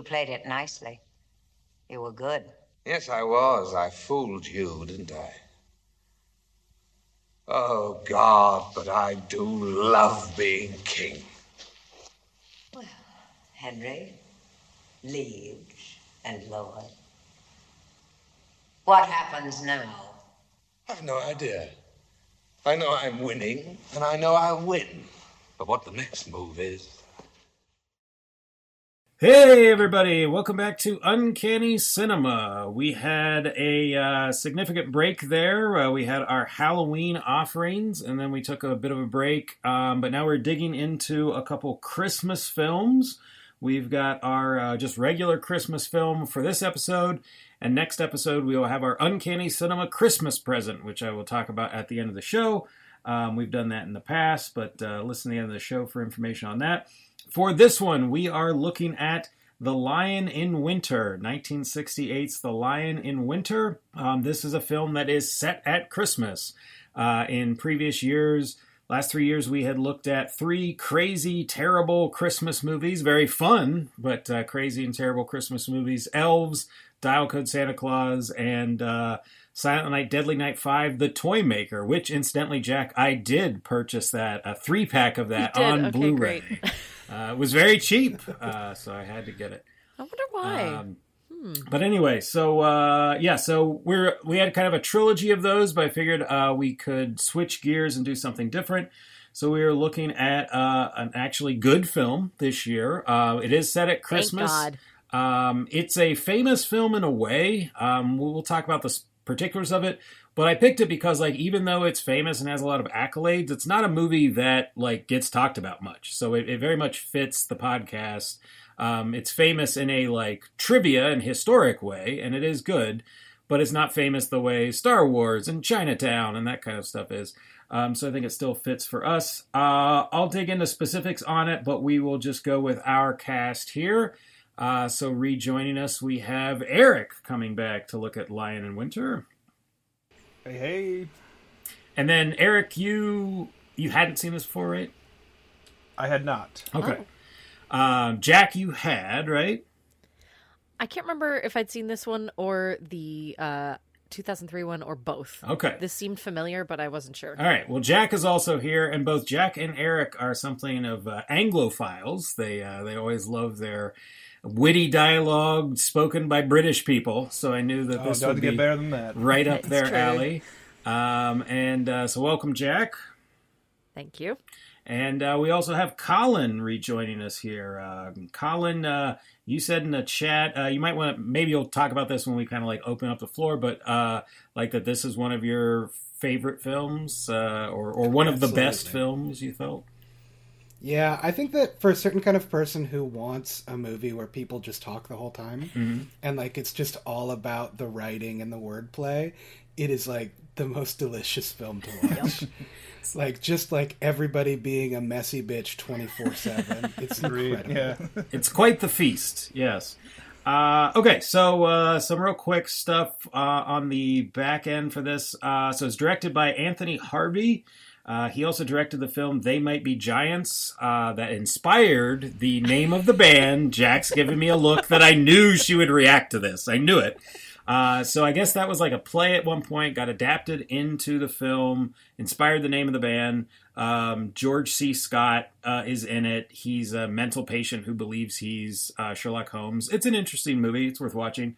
You played it nicely. You were good. Yes, I was. I fooled you, didn't I? Oh, God, but I do love being king. Well, Henry, Liege, and Lord. What happens now? I've no idea. I know I'm winning, and I know I'll win. But what the next move is. Hey, everybody, welcome back to Uncanny Cinema. We had a uh, significant break there. Uh, we had our Halloween offerings, and then we took a bit of a break. Um, but now we're digging into a couple Christmas films. We've got our uh, just regular Christmas film for this episode, and next episode we will have our Uncanny Cinema Christmas present, which I will talk about at the end of the show. Um, we've done that in the past, but uh, listen to the end of the show for information on that. For this one, we are looking at The Lion in Winter, 1968's The Lion in Winter. Um, this is a film that is set at Christmas. Uh, in previous years, last three years, we had looked at three crazy, terrible Christmas movies. Very fun, but uh, crazy and terrible Christmas movies Elves, Dial Code Santa Claus, and uh, Silent Night, Deadly Night 5, The Toy Maker, which incidentally, Jack, I did purchase that, a three pack of that on Okay, Blu ray. Uh, it was very cheap, uh, so I had to get it. I wonder why. Um, But anyway, so uh, yeah, so we're we had kind of a trilogy of those, but I figured uh, we could switch gears and do something different. So we are looking at uh, an actually good film this year. Uh, it is set at Christmas. God. Um, it's a famous film in a way. Um, we'll talk about the particulars of it, but I picked it because, like, even though it's famous and has a lot of accolades, it's not a movie that like gets talked about much. So it, it very much fits the podcast. Um, it's famous in a like trivia and historic way, and it is good, but it's not famous the way Star Wars and Chinatown and that kind of stuff is. Um, so I think it still fits for us. Uh, I'll dig into specifics on it, but we will just go with our cast here. Uh, so rejoining us, we have Eric coming back to look at Lion and Winter, Hey, hey. and then Eric, you you hadn't seen this before, right? I had not. Okay. Um, Jack, you had right. I can't remember if I'd seen this one or the uh, 2003 one or both. Okay. This seemed familiar, but I wasn't sure. All right. Well, Jack is also here, and both Jack and Eric are something of uh, Anglophiles. They uh, they always love their witty dialogue spoken by British people. So I knew that Oh, this don't would get be better than that. right up It's their true. alley. Um, and uh, so welcome, Jack. Thank you. And uh, we also have Colin rejoining us here. Um Colin, uh, you said in the chat, uh, you might want to, maybe you'll talk about this when we kind of like open up the floor, but uh, like that this is one of your favorite films uh, or, or one of the best films you felt? Yeah, I think that for a certain kind of person who wants a movie where people just talk the whole time and like it's just all about the writing and the wordplay, it is like the most delicious film to watch. Like just like everybody being a messy bitch 24/7. It's incredible. Yeah. It's quite the feast, yes. Uh, okay, so uh, some real quick stuff uh, on the back end for this. Uh, so it's directed by Anthony Harvey. Uh, he also directed the film They Might Be Giants uh, that inspired the name of the band. Jack's giving me a look that I knew she would react to this. I knew it. Uh, so I guess that was like a play at one point, got adapted into the film, inspired the name of the band. Um, George C. Scott uh, is in it. He's a mental patient who believes he's uh, Sherlock Holmes. It's an interesting movie. It's worth watching.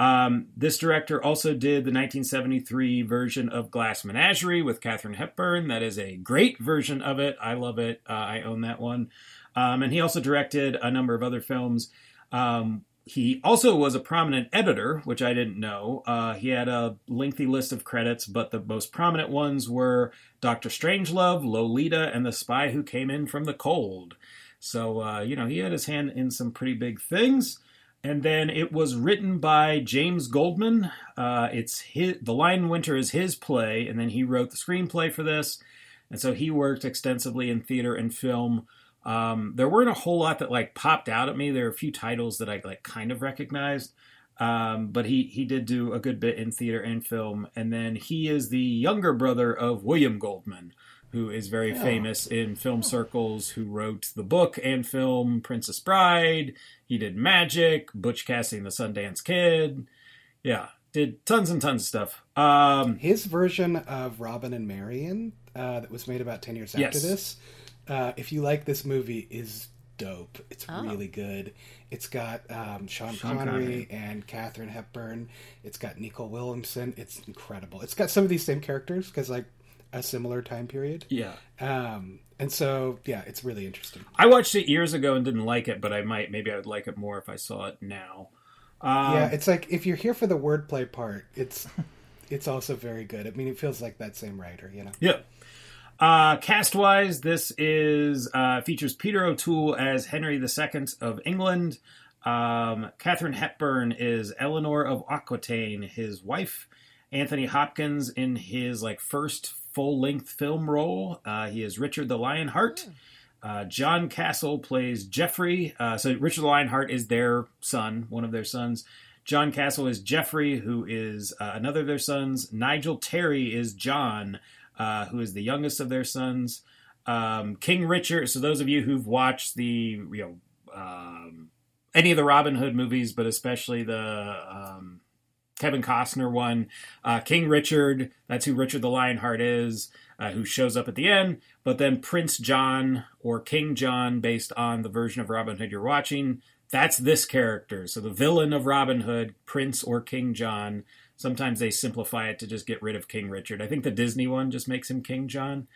Um, this director also did the 1973 version of Glass Menagerie with Katharine Hepburn. That is a great version of it. I love it. Uh, I own that one. Um, and he also directed a number of other films. Um, he also was a prominent editor, which I didn't know. Uh, he had a lengthy list of credits, but the most prominent ones were Doctor Strangelove, Lolita, and The Spy Who Came In from the Cold. So, uh, you know, he had his hand in some pretty big things. And then it was written by James Goldman. Uh, it's his, The Lion Winter is his play, and then he wrote the screenplay for this. And so he worked extensively in theater and film. Um, there weren't a whole lot that like popped out at me. There are a few titles that I like kind of recognized, um, but he he did do a good bit in theater and film. And then he is the younger brother of William Goldman, who is very famous in film circles, who wrote the book and film Princess Bride. He did Magic, Butch Cassidy and the Sundance Kid. Yeah, did tons and tons of stuff. Um, His version of Robin and Marian, uh, that was made about 10 years after Yes. this, uh, if you like this movie, is dope. It's Oh. really good. It's got um, Sean, Sean Connery, Connery. and Katharine Hepburn. It's got Nicol Williamson. It's incredible. It's got some of these same characters because, like, a similar time period. yeah. Um, and so, yeah, it's really interesting. I watched it years ago and didn't like it, but I might, maybe I would like it more if I saw it now. Um, yeah, it's like if you're here for the wordplay part, it's it's also very good. I mean, it feels like that same writer, you know. Yeah. Uh, cast wise, this is uh, features Peter O'Toole as Henry II of England. Um, Katharine Hepburn is Eleanor of Aquitaine, his wife. Anthony Hopkins in his like first full length film role. Uh, he is Richard the Lionheart. Uh, John Castle plays Geoffrey. Uh, so Richard the Lionheart is their son, one of their sons. John Castle is Geoffrey, who is uh, another of their sons. Nigel Terry is John, uh, who is the youngest of their sons. Um, King Richard. So those of you who've watched the you know um, any of the Robin Hood movies, but especially the um, Kevin Costner one, uh, King Richard. That's who Richard the Lionheart is, uh, who shows up at the end. But then Prince John or King John, based on the version of Robin Hood you're watching, that's this character. So the villain of Robin Hood, Prince or King John. Sometimes they simplify it to just get rid of King Richard. I think the Disney one just makes him King John,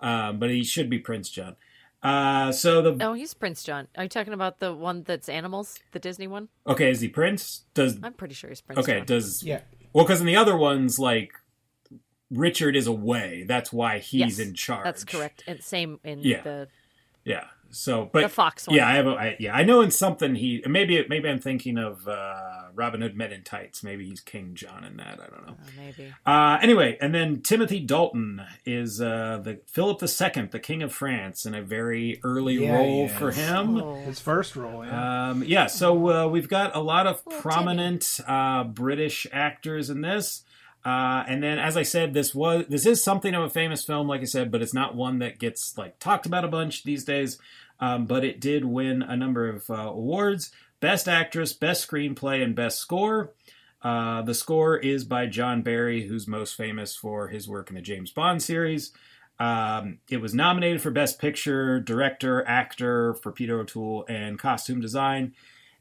um, but he should be Prince John. Uh, so the Oh, he's Prince John. Are you talking about the one that's animals, the Disney one? okay is he Prince? Does I'm pretty sure he's Prince okay John. does Yeah, Well, because in the other ones, like Richard is away. That's why he's Yes, in charge. That's correct. And same in Yeah. the Yeah. So, but The Fox one. Yeah, I have. A, I, yeah, I know in something he maybe maybe I'm thinking of uh, Robin Hood Men in Tights. Maybe he's King John in that. I don't know. oh, maybe. Uh, anyway, and then Timothy Dalton is uh, the Philip II, the King of France, in a very early Yeah, role he for him. Oh. His first role, yeah. Um, yeah, so uh, we've got a lot of Little prominent uh, British actors in this. Uh, and then, as I said, this was this is something of a famous film, like I said, but it's not one that gets like talked about a bunch these days. Um, but it did win a number of uh, awards: Best Actress, Best Screenplay, and Best Score. Uh, the score is by John Barry, who's most famous for his work in the James Bond series. Um, it was nominated for Best Picture, Director, Actor for Peter O'Toole, and Costume Design.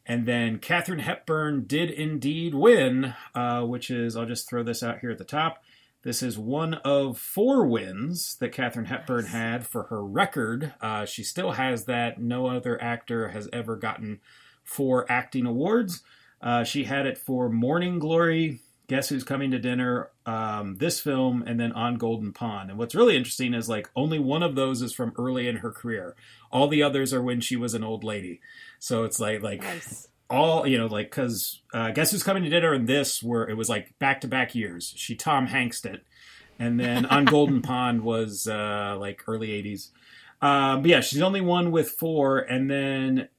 And then Katharine Hepburn did indeed win, uh, which is, I'll just throw this out here at the top. This is one of four wins that Katharine Hepburn Nice. had for her record. Uh, she still has that. No other actor has ever gotten four acting awards. Uh, she had it for Morning Glory, Guess Who's Coming to Dinner, um, this film, and then On Golden Pond. And what's really interesting is like only one of those is from early in her career. All the others are when she was an old lady. So it's like like Nice. all you know like because uh, Guess Who's Coming to Dinner and this were it was like back to back years. She Tom Hanks it, and then On Golden Pond was uh, like early '80s. Um, but yeah, she's only one with four, and then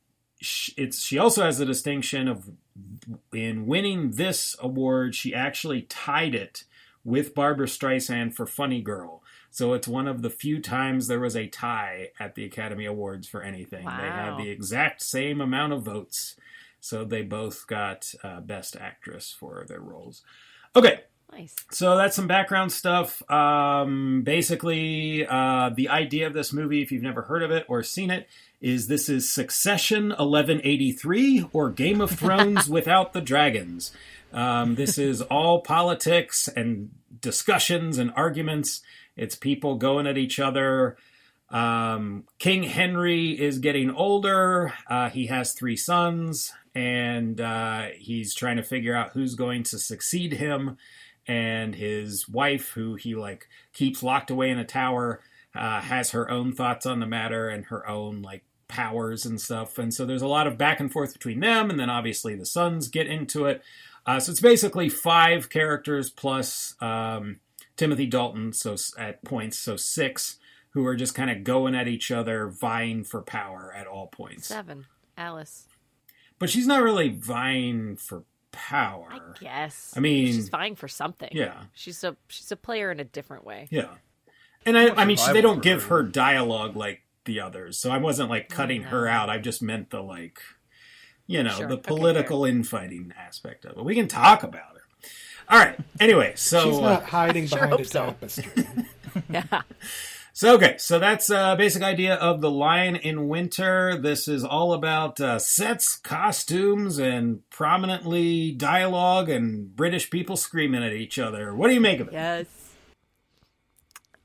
sh it's she also has the distinction of in winning this award, she actually tied it with Barbra Streisand for Funny Girl. So it's one of the few times there was a tie at the Academy Awards for anything. They had the exact same amount of votes, so they both got uh, Best Actress for their roles. Okay, Nice. so that's some background stuff. Um, basically, uh, the idea of this movie, if you've never heard of it or seen it, is this is Succession 1183 or Game of Thrones without the dragons. Um, this is all politics and discussions and arguments. It's people going at each other. Um, King Henry is getting older. Uh, he has three sons, and uh, he's trying to figure out who's going to succeed him and his wife, who he like keeps locked away in a tower, uh, has her own thoughts on the matter and her own like powers and stuff. And so there's a lot of back and forth between them, and then obviously the sons get into it. Uh, so it's basically five characters plus um, Timothy Dalton, so at points, so six who are just kind of going at each other, vying for power at all points. Seven. Alice. But she's not really vying for power. I guess. I mean- she's vying for something. Yeah. She's a she's a player in a different way. Yeah. And I, I mean, she, they don't give her dialogue like the others, so I wasn't like cutting her out. I just meant the like, you know, Sure. the Okay, political infighting aspect of it. We can talk about her. All right. Anyway, so She's uh, not hiding sure behind hope a so. tapestry. Yeah. So okay, so that's uh, basic idea of the Lion in Winter. This is all about uh, sets, costumes, and prominently dialogue and British people screaming at each other. What do you make of it? Yes.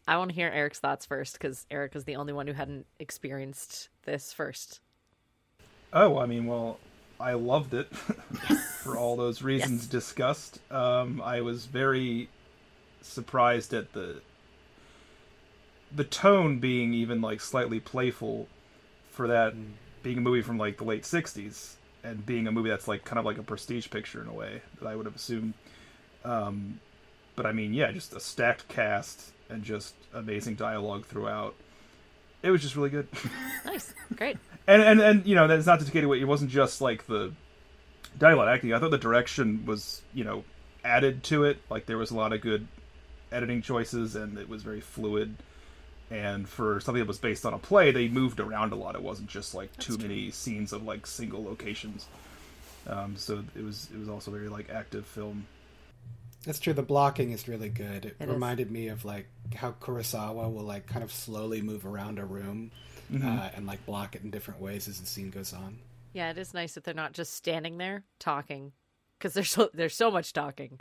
I want to hear Eric's thoughts first because Eric is the only one who hadn't experienced this first. Oh, I mean, well, I loved it for all those reasons Yes. discussed. Um, I was very surprised at the the tone being even like slightly playful for that being a movie from like the late '60s and being a movie that's like kind of like a prestige picture in a way that I would have assumed. Um, but I mean, yeah, just a stacked cast and just amazing dialogue throughout. It was just really good. Nice. Great. and and and you know that's not to take away. It wasn't just like the dialogue acting. I thought the direction was you know added to it. Like there was a lot of good editing choices, and it was very fluid. And for something that was based on a play, they moved around a lot. It wasn't just like too many scenes of like single locations. Um, so it was it was also very like active film. That's true. The blocking is really good. It, It is. reminded me of like how Kurosawa will like kind of slowly move around a room Mm-hmm. uh, and like block it in different ways as the scene goes on. Yeah, it is nice that they're not just standing there talking because there's so there's so much talking.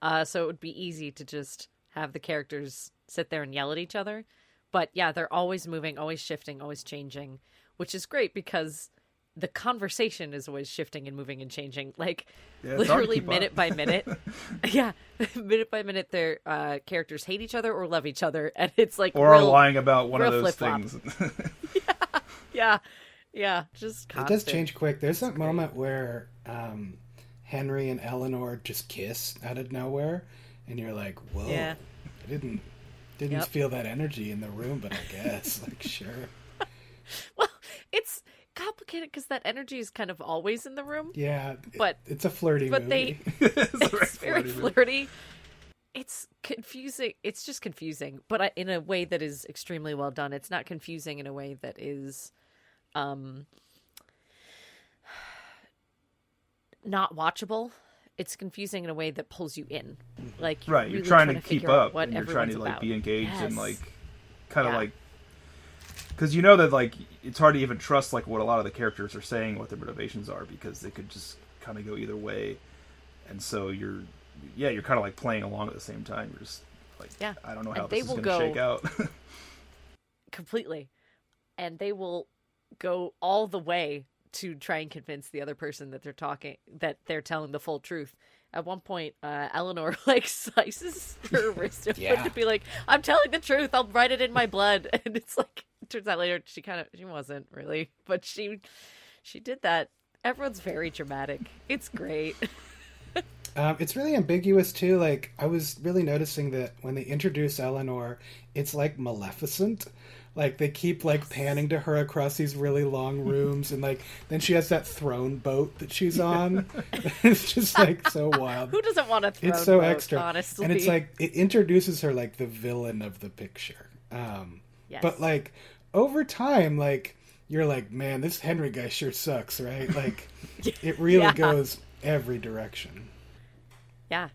Uh, so it would be easy to just have the characters sit there and yell at each other. But yeah, they're always moving, always shifting, always changing, which is great because the conversation is always shifting and moving and changing. Like Yeah, it's hard to literally keep up. minute by minute. yeah, minute by minute, their uh, characters hate each other or love each other, and it's like Or are lying about one of those flip-flop. things. Yeah, yeah, yeah just It does change quick. There's that moment where um, Henry and Eleanor just kiss out of nowhere, and you're like, "Whoa!" Yeah. I didn't didn't Yep. feel that energy in the room, but I guess like sure. Well, it's complicated because that energy is kind of always in the room, Yeah, But- it's a flirty but movie. they It's a very it's very flirty movie. flirty. It's confusing. It's just confusing, but I- in a way that is extremely well done. It's not confusing in a way that is, um, not watchable. It's confusing in a way that pulls you in. Like you're right you're really trying to keep up what and you're trying to like about. be engaged and like kind of Yeah. like because you know that like it's hard to even trust like what a lot of the characters are saying what their motivations are because they could just kind of go either way. And so you're yeah you're kind of like playing along at the same time. You're just like Yeah. i don't know And how they this is going to go- shake out. Completely. And they will go all the way to try and convince the other person that they're talking that they're telling the full truth. At one point uh, eleanor like slices her wrist. Open Yeah. to be like i'm telling the truth. I'll write it in my blood. And it's like it turns out later she kind of she wasn't really but she she did that everyone's very dramatic it's great Um, it's really ambiguous too. Like I was really noticing that when they introduce Eleanor, it's like Maleficent. Like they keep like panning to her across these really long rooms, and like then she has that throne boat that she's on. it's just like so wild. who doesn't want to throw It's so boat, extra, honestly and it's like it introduces her like the villain of the picture. Um, yes. but like over time, like you're like, man, this Henry guy sure sucks, right? Like it really Yeah. goes every direction. Yeah.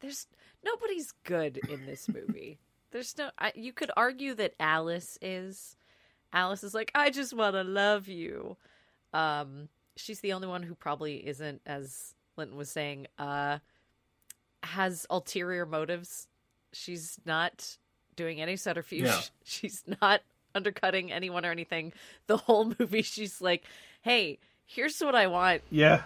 There's nobody's good in this movie. There's no I, you could argue that Alice is Alice is like I just want to love you. Um she's the only one who probably isn't as Linton was saying uh has ulterior motives. She's not doing any subterfuge. Yeah. She's not undercutting anyone or anything. The whole movie she's like, "Hey, here's what I want. yeah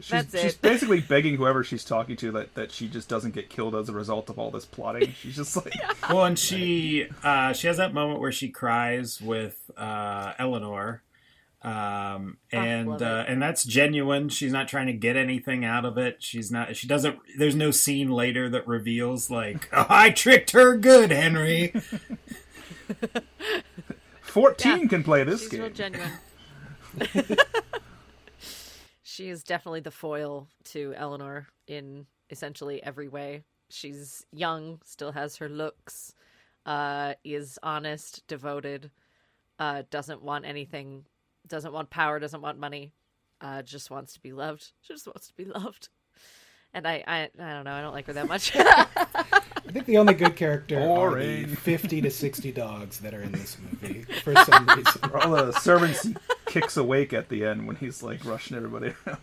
she's, That's she's it. basically begging whoever she's talking to that, that she just doesn't get killed as a result of all this plotting she's just like Well, and she uh, she has that moment where she cries with uh, Eleanor, um, and uh, and that's genuine. She's not trying to get anything out of it. She's not. She doesn't. There's no scene later that reveals like oh, I tricked her good, Henry. 14 Yeah. can play this She's game real genuine. she is definitely the foil to Eleanor in essentially every way. She's young, still has her looks, uh, is honest, devoted, uh, doesn't want anything, doesn't want power, doesn't want money, uh, just wants to be loved, She just wants to be loved. And I, I, I don't know, I don't like her that much. I think the only good character are the 50 to 60 dogs that are in this movie for some reason. All the servants he kicks awake at the end when he's like rushing everybody around.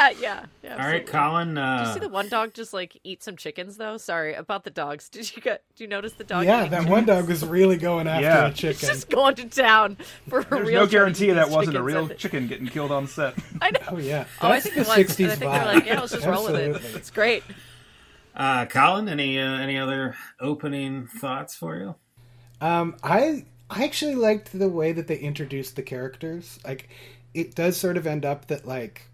Yeah, yeah, yeah. All right, absolutely. Colin. Did you Uh, see the one dog just like eat some chickens though? Sorry about the dogs. Did you get? Do you notice the dog? Yeah, that chickens? one dog was really going after Yeah. a He's chicken. just going to town for a There's real. no guarantee that wasn't a real chicken getting killed on set. I know. Oh yeah, Oh, I think the it was. 60s And I think they're like, yeah, let's just roll with it. It's great. uh, Colin, any uh, any other opening thoughts for you? Um, I I actually liked the way that they introduced the characters. Like, it does sort of end up that like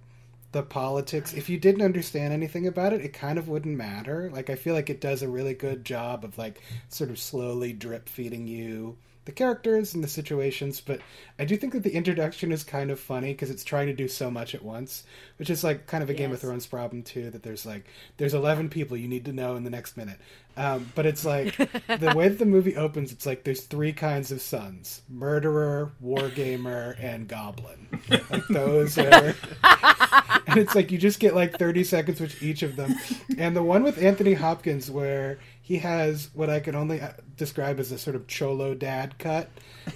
the politics. If you didn't understand anything about it, it kind of wouldn't matter. Like, I feel like it does a really good job of like sort of slowly drip feeding you the characters and the situations. But I do think that the introduction is kind of funny because it's trying to do so much at once, which is like kind of a Game of Thrones problem too. That there's like there's 11 people you need to know in the next minute. Um, but it's like the way that the movie opens, it's like there's three kinds of sons: murderer, wargamer, and goblin. Like those are, and it's like you just get like 30 seconds with each of them. And the one with Anthony Hopkins, where he has what I can only uh, describe as a sort of cholo dad cut,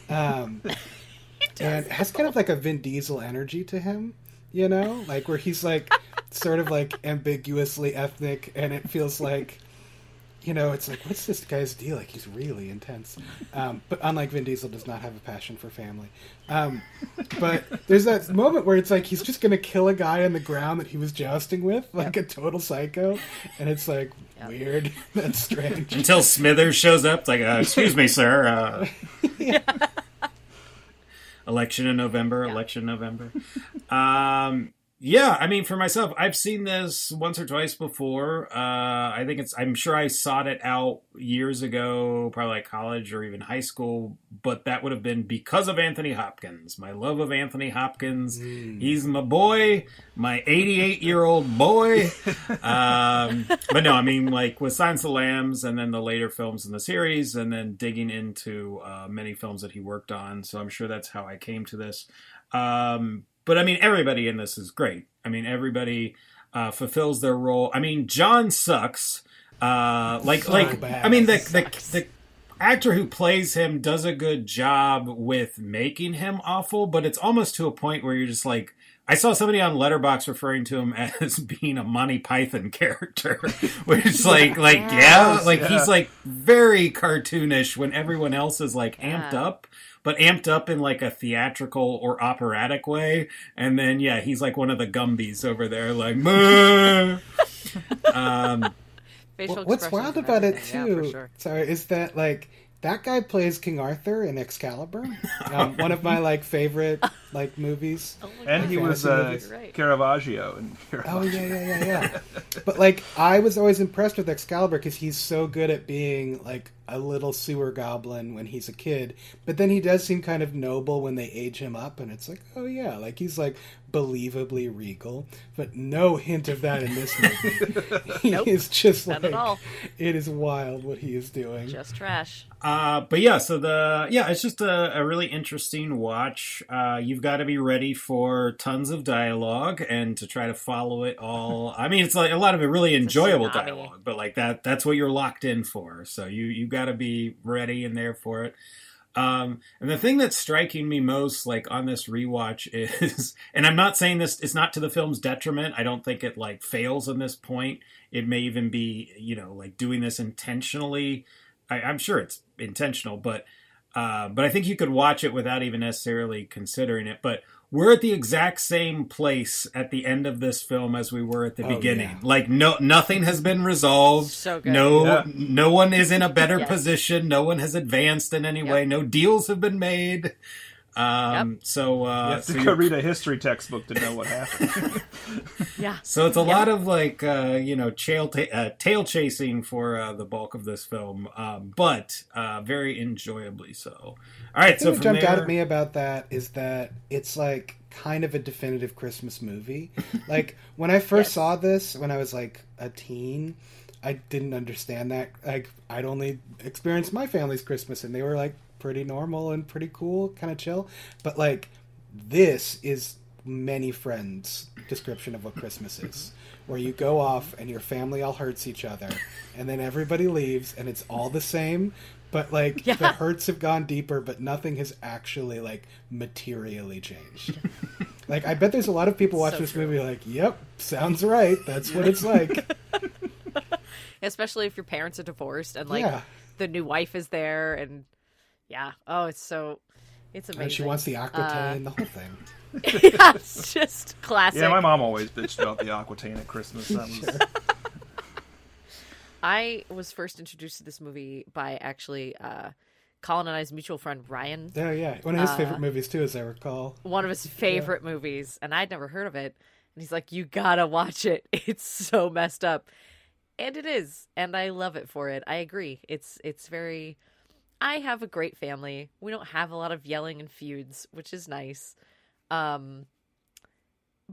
um, and has kind of like a Vin Diesel energy to him. You know, like where he's like sort of like ambiguously ethnic, and it feels like you know, it's like, what's this guy's deal? Like, he's really intense. Um, but unlike Vin Diesel, does not have a passion for family. Um, but there's that moment where it's like he's just going to kill a guy on the ground that he was jousting with, like a total psycho, and it's like weird. That's strange. Until Smithers shows up, like, uh, excuse me, sir. Uh, election in November. Election in November. Um, yeah, I mean, for myself, I've seen this once or twice before. Uh, I think it's. I'm sure I sought it out years ago, probably like college or even high school. But that would have been because of Anthony Hopkins. My love of Anthony Hopkins. He's my boy, my 88 year old boy. um, but no, I mean, like with Silence of the Lambs, and then the later films in the series, and then digging into uh, many films that he worked on. So I'm sure that's how I came to this. Um, but I mean, everybody in this is great. I mean, everybody uh, fulfills their role. I mean, John sucks. Uh, like, So like, bad. I mean, the, the the actor who plays him does a good job with making him awful, but it's almost to a point where you're just like. I saw somebody on Letterboxd referring to him as being a Monty Python character, which is like, like, yeah, like he's like very cartoonish when everyone else is like amped Yeah. up, but amped up in like a theatrical or operatic way. And then, yeah, he's like one of the Gumbies over there, like, um, Facial Well, What's wild about it too, Yeah, sure. sorry, is that like that guy plays King Arthur in Excalibur, um, one of my like favorite like movies. Oh And he Fantasy was uh, movies. You're. Caravaggio and Oh yeah, yeah, yeah, yeah. but like, I was always impressed with Excalibur because he's so good at being like a little sewer goblin when he's a kid. But then he does seem kind of noble when they age him up, and it's like, oh yeah, like he's like believably regal. But no hint of that in this movie. he Nope, is just not like at all. it is wild what he is doing. Just trash. Uh, but yeah, so the yeah, it's just a, a really interesting watch. Uh, you've got to be ready for tons of dialogue and to try to follow it all. I mean, it's like a lot of it really enjoyable dialogue, but like that that's what you're locked in for. So you you got to be ready and there for it. Um, and the thing that's striking me most, like on this rewatch, is, and I'm not saying this, it's not to the film's detriment. I don't think it like fails on this point. It may even be, you know, like doing this intentionally. I, I'm sure it's intentional, but, uh, but I think you could watch it without even necessarily considering it. But we're at the exact same place at the end of this film as we were at the Oh, beginning. yeah. Like no, nothing has been resolved. So good. No, Yeah. no one is in a better Yes. position. No one has advanced in any Yep. way. No deals have been made. Um, So, you uh, have so, to go read a history textbook to know what happened. Yeah. so it's a lot of like uh, you know tail ta- uh, tail chasing for uh, the bulk of this film, um, but uh, very enjoyably so. All right, The so what jumped there, out at me about that is that it's like kind of a definitive Christmas movie. like when I first Yes. saw this when I was like a teen, I didn't understand that. Like I'd only experienced my family's Christmas, and they were like pretty normal and pretty cool, kind of chill. But like this is many friends description of what Christmas is, where you go off and your family all hurts each other, and then everybody leaves, and it's all the same. But like Yeah. the hurts have gone deeper, but nothing has actually like materially changed. like I bet there's a lot of people watching So this true. movie like, "Yep, sounds right. That's what it's like." Especially if your parents are divorced and like Yeah. the new wife is there and yeah. Oh, it's so it's amazing. and she wants the Aquitaine, uh, the whole thing. yeah, it's just classic. Yeah, my mom always bitched about the Aquitaine at Christmas. That was I was first introduced to this movie by actually uh Colin and I's mutual friend Ryan. Oh yeah, one of his Uh, favorite movies too, as I recall. one of his favorite movies, and I'd never heard of it. And he's like, "You gotta watch it. It's so messed up," and it is, and I love it for it. I agree. It's it's very. I have a great family. We don't have a lot of yelling and feuds, which is nice. Um,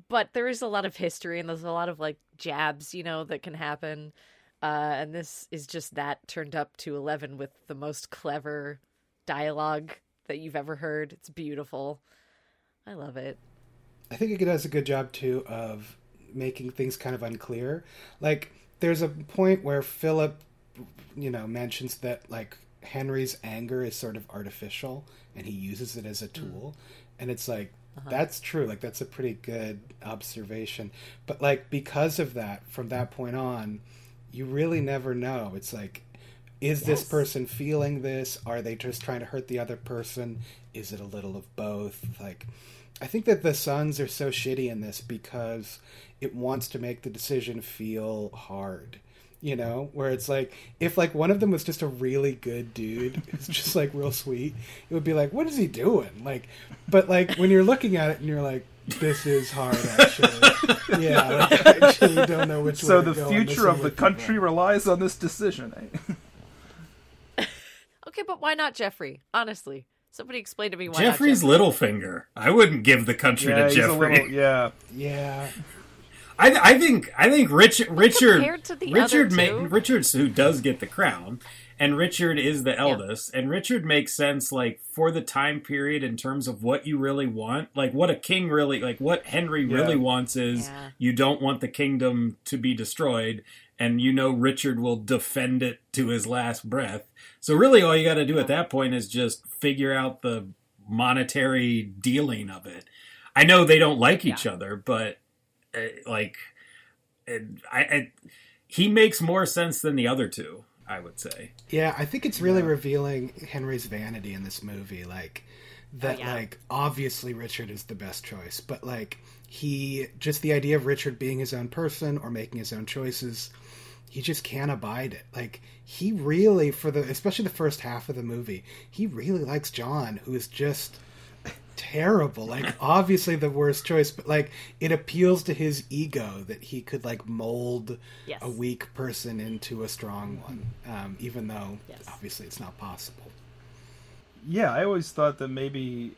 but there is a lot of history, and there's a lot of like jabs, you know, that can happen. Uh, and this is just that turned up to eleven with the most clever dialogue that you've ever heard. It's beautiful. I love it. I think it does a good job too of making things kind of unclear. Like there's a point where Philip, you know, mentions that like Henry's anger is sort of artificial, and he uses it as a tool, and it's like that's true. Like that's a pretty good observation. But like because of that, from that point on, you really never know. It's like. Is this person feeling this? Are they just trying to hurt the other person? Is it a little of both? Like, I think that the sons are so shitty in this because it wants to make the decision feel hard. You know, where it's like if like one of them was just a really good dude, who's just like real sweet, it would be like, what is he doing? Like, but like when you're looking at it and you're like, this is hard actually. yeah, like, I actually don't know which. so way to the go future of the with people. country relies on this decision. Eh? Okay, but why not Geoffrey? Honestly, somebody explain to me why Geoffrey's not Littlefinger. I wouldn't give the country Yeah, to Geoffrey. little, yeah. Yeah, I, I think I think Rich, Richard compared to the Richard other ma- two? Richard's who does get the crown, and Richard is the eldest, and Richard makes sense like for the time period in terms of what you really want, like what a king really like what Henry really wants is Yeah. you don't want the kingdom to be destroyed, and you know Richard will defend it to his last breath. So really, all you got to do at that point is just figure out the monetary dealing of it. I know they don't like each other, but Uh, like and I, I he makes more sense than the other two i would say Yeah, I think it's really revealing Henry's vanity in this movie. Like that, Oh, yeah. like obviously Richard is the best choice, but like he just the idea of Richard being his own person or making his own choices, he just can't abide it. Like he really, for the especially the first half of the movie, he really likes John, who is just terrible. Like obviously the worst choice, but like it appeals to his ego that he could like mold Yes. a weak person into a strong one, um, even though Yes. obviously it's not possible. Yeah, I always thought that maybe,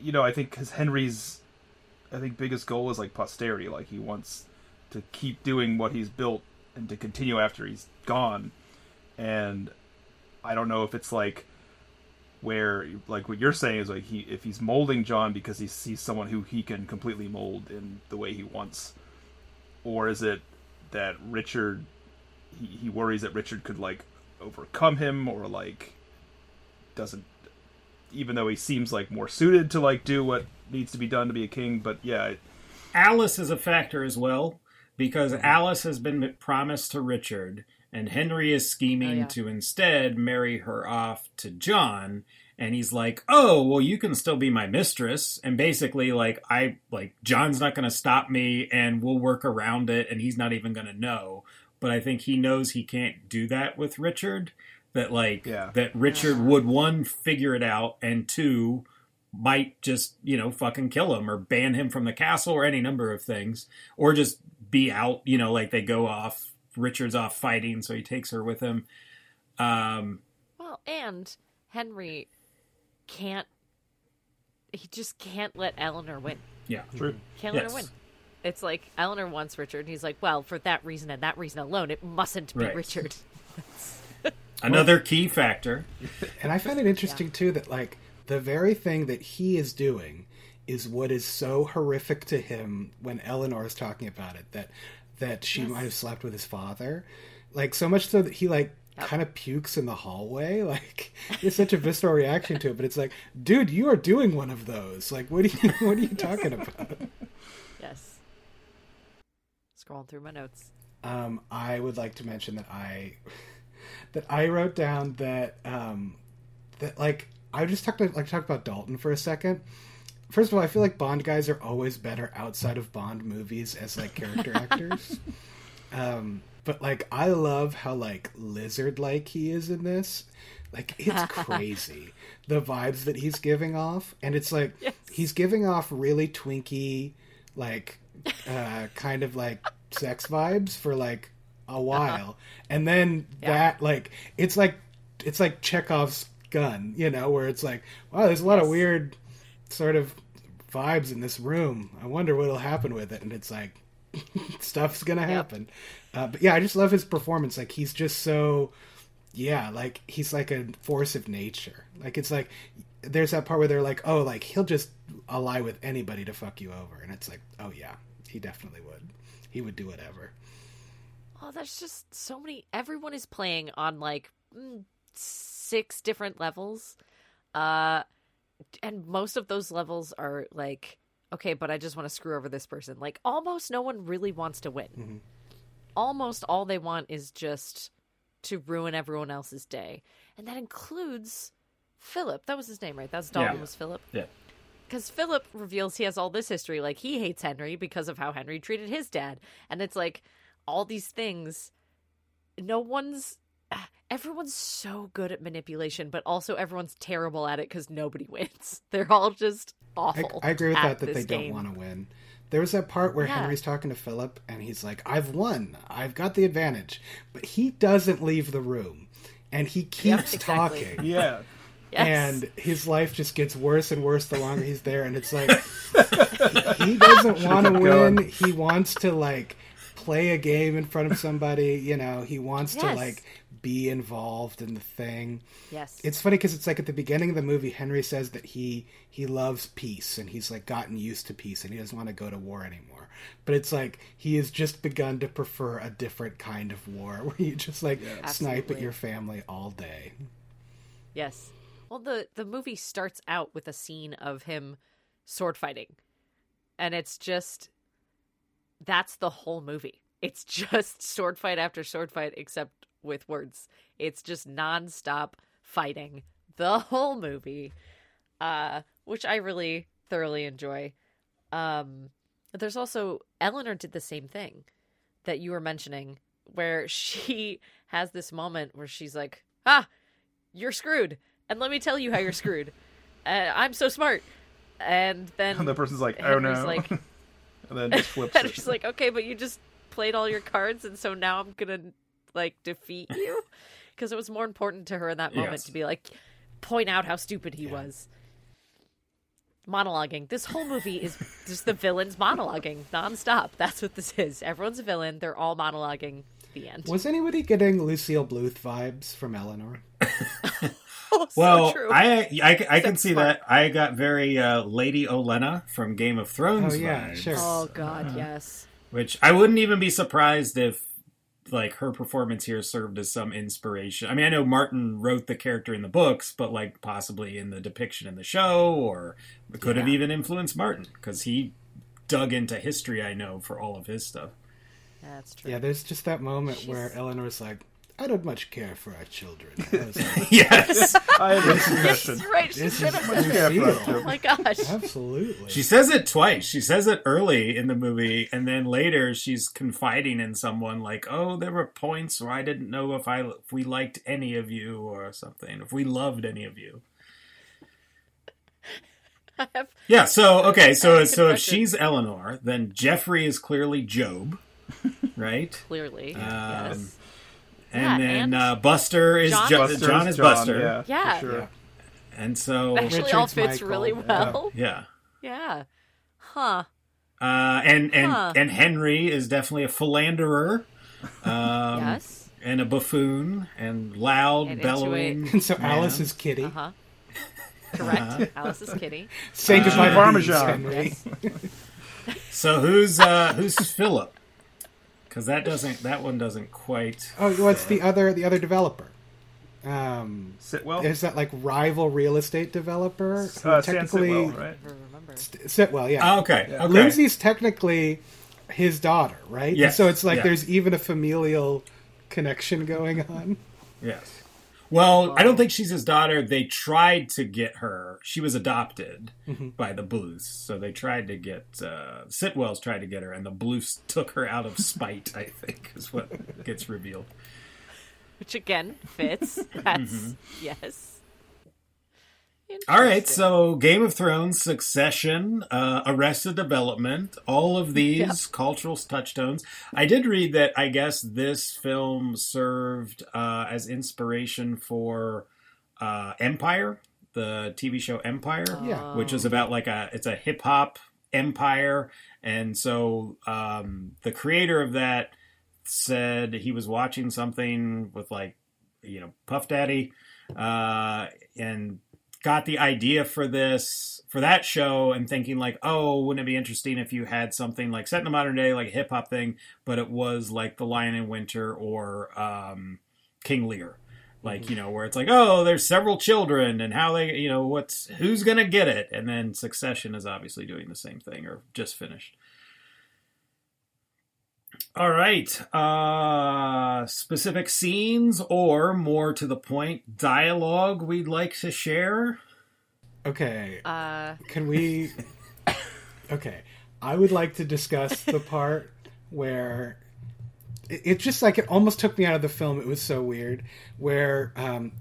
you know, I think because Henry's, I think biggest goal is like posterity. Like he wants to keep doing what he's built and to continue after he's gone. And I don't know if it's like where like what you're saying is like he if he's molding John because he sees someone who he can completely mold in the way he wants, or is it that Richard he, he worries that Richard could like overcome him or like doesn't even though he seems like more suited to like do what needs to be done to be a king but yeah it- alice is a factor as well because mm-hmm. alice has been promised to richard and henry is scheming Oh, yeah. to instead marry her off to john and he's like oh well you can still be my mistress and basically like i like john's not going to stop me and we'll work around it and he's not even going to know but i think he knows he can't do that with richard that like Yeah. that richard would one figure it out and two might just you know fucking kill him or ban him from the castle or any number of things or just be out you know like they go off richard's off fighting so he takes her with him um Well, and Henry can't. He just can't let Eleanor win. yeah true. Can't let her win. It's like Eleanor wants Richard, and he's like, "Well, for that reason and that reason alone, it mustn't be Right. Richard." Another key factor. And I find it interesting too that like the very thing that he is doing is what is so horrific to him when Eleanor is talking about it that that she might have slept with his father. Like so much so that he like kind of pukes in the hallway. Like it's such a visceral reaction to it, but it's like, dude, you are doing one of those. Like what are you what are you talking about? Yes. Scrolling through my notes. Um, I would like to mention that I that I wrote down that um, that like I just talked to, like talk about Dalton for a second. First of all, I feel like Bond guys are always better outside of Bond movies as like character actors. Um, but like I love how like lizard like he is in this. Like it's crazy the vibes that he's giving off, and it's like Yes. he's giving off really twinky, like uh, kind of like sex vibes for like a while, and then Yeah. that like it's like it's like Chekhov's gun, you know, where it's like wow, there's a lot of weird sort of vibes in this room. I wonder what'll happen with it, and it's like stuff's gonna happen. Uh, but yeah, I just love his performance. Like he's just so yeah, like he's like a force of nature. Like it's like there's that part where they're like, oh, like he'll just ally with anybody to fuck you over, and it's like, oh yeah, he definitely would. He would do whatever. Oh, there's just so many. Everyone is playing on like mm, six different levels, uh, and most of those levels are like, okay, but I just want to screw over this person. Like almost no one really wants to win. Mhm. Almost all they want is just to ruin everyone else's day, and that includes Philip. That was his name, right? That's Dalton Yeah. was Philip. Yeah. Because Philip reveals he has all this history. Like, he hates Henry because of how Henry treated his dad. And it's like all these things. No one's. Everyone's so good at manipulation, but also everyone's terrible at it because nobody wins. They're all just awful. I agree with that. That they game. don't want to win. There was that part where Yeah. Henry's talking to Philip, and he's like, "I've won. I've got the advantage," but he doesn't leave the room, and he keeps exactly. talking. Yeah. Yes. and his life just gets worse and worse the longer he's there and it's like he doesn't want to win going. he wants to like play a game in front of somebody you know he wants to like be involved in the thing yes. it's funny because it's like at the beginning of the movie henry says that he he loves peace and he's like gotten used to peace and he doesn't want to go to war anymore but it's like he has just begun to prefer a different kind of war where you just like snipe at your family all day Yes. Well, the the movie starts out with a scene of him sword fighting, and it's just that's the whole movie. It's just sword fight after sword fight, except with words. It's just nonstop fighting the whole movie, uh, which I really thoroughly enjoy. Um, there's also Eleanor did the same thing that you were mentioning, where she has this moment where she's like, "Ah, you're screwed. And let me tell you how you're screwed. Uh, I'm so smart. And then And the person's like, oh Henry's no. like, and then just flips and it. she's like, okay, but you just played all your cards, and so now I'm gonna like defeat you because it was more important to her in that moment Yes. to be like, point out how stupid he was. Monologuing. This whole movie is just the villains monologuing nonstop. That's what this is. Everyone's a villain. They're all monologuing. The end. Was anybody getting Lucille Bluth vibes from Eleanor? Oh, Well, true. I, I I can see smart. that. I got very uh, Lady Olenna from Game of Thrones. Oh, yeah, vibes, sure. Oh God, yes. Which I wouldn't even be surprised if like her performance here served as some inspiration. I mean, I know Martin wrote the character in the books, but like possibly in the depiction in the show, or it could have even influenced Martin because he dug into history. I know for all of his stuff. That's true. Yeah, there's just that moment where She's- Eleanor's like, I don't much care for our children. I was like, yes, I have this Yes, right. She this said is it. Much care for that Lucille. Oh my gosh. Absolutely. she says it twice. She says it early in the movie, and then later she's confiding in someone like, "Oh, there were points where I didn't know if I if we liked any of you or something, if we loved any of you." I have Yeah. So okay. So so if she's Eleanor, then Geoffrey is clearly Gob, right? clearly. Um, yes. And Yeah, then and uh, Buster is John- Jo- Buster's John is John, Buster, Yeah, Yeah. for sure. Yeah. and so Actually, all fits Michael. really well. yeah. Yeah. Huh. Uh, and and Huh. and Henry is definitely a philanderer. Um, yes. and a buffoon and loud And bellowing. And so. Alice is Kitty. Uh huh. Correct. Alice is Kitty. Say goodbye to Parmesan. these, Henry. So who's uh who's Philip? Because that doesn't that one doesn't quite. Oh, what's the other the other developer? Um, Sitwell. is that like rival real estate developer? who uh, Stan Sitwell, right? Never. Sitwell, yeah. Oh, okay, okay. Lindsay's technically his daughter, right? Yes, So it's like yeah. there's even a familial connection going on. Yes. Well, I don't think she's his daughter. They tried to get her. She was adopted by the Blues, so they tried to get uh, Sitwell's tried to get her, and the Blues took her out of spite. I think is what gets revealed. Which again fits. That's Mm-hmm. yes. All right, so Game of Thrones, Succession, uh, Arrested Development, all of these Yep. cultural touchstones. I did read that I guess this film served uh, as inspiration for uh, Empire, the TV show Empire, Yeah. which is about like a it's a hip hop empire, and so um, the creator of that said he was watching something with like you know Puff Daddy, uh, and got the idea for this for that show and thinking like oh wouldn't it be interesting if you had something like set in the modern day like a hip-hop thing but it was like the lion in winter or um king lear. Like you know where it's like oh there's several children and how they you know what's who's gonna get it? And then succession is obviously doing the same thing or just finished all right uh specific scenes or more to the point dialogue we'd like to share Okay, Uh, can we? Okay, I would like to discuss the part where it, it just like it almost took me out of the film. It was so weird. Where um,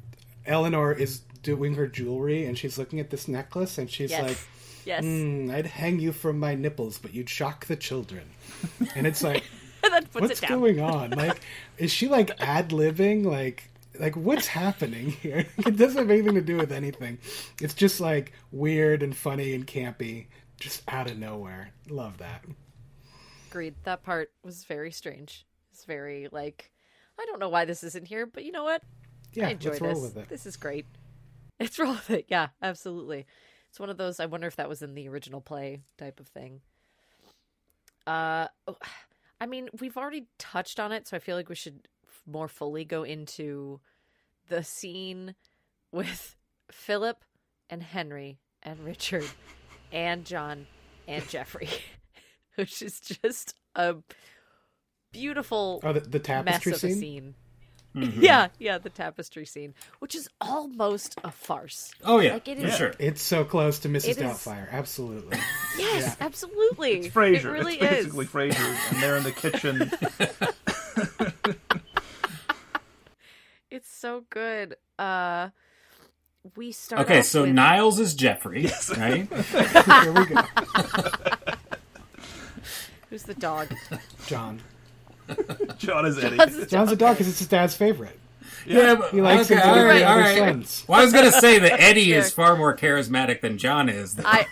Eleanor is doing her jewelry and she's looking at this necklace and she's yes. like, yes. "Hmm, "I'd hang you from my nipples, but you'd shock the children." And it's like, and puts what's it down. going on? Like, is she like ad libbing? Like, like what's happening here? It doesn't have anything to do with anything. It's just like weird and funny and campy, just out of nowhere. Love that. Agreed. That part was very strange. It's very like, I don't know why this isn't here, but you know what? Yeah, I enjoy let's this. roll with it. This is great. It's roll with it. Yeah, absolutely. It's one of those. I wonder if that was in the original play type of thing. Uh, oh, I mean, we've already touched on it, so I feel like we should more fully go into the scene with Philip and Henry and Richard and John and Geoffrey, which is just a beautiful Oh, the, the tapestry scene. scene. Mhm. Yeah, yeah, the tapestry scene, which is almost a farce. oh yeah Like, it for sure It's so close to Mrs. It is- Doubtfire. Absolutely. Yes, absolutely. It's Frasier. It really it's basically is. Frasier, and they're in the kitchen. It's so good. Uh we start okay off so with... niles is geoffrey right Here we go, Who's the dog? John. John is Eddie. John's John's a dog. dog because it's his dad's favorite. yeah, but, He likes okay, him all better right, than all other right. sons. Well, I was gonna say that Eddie is far more charismatic than John is. though. I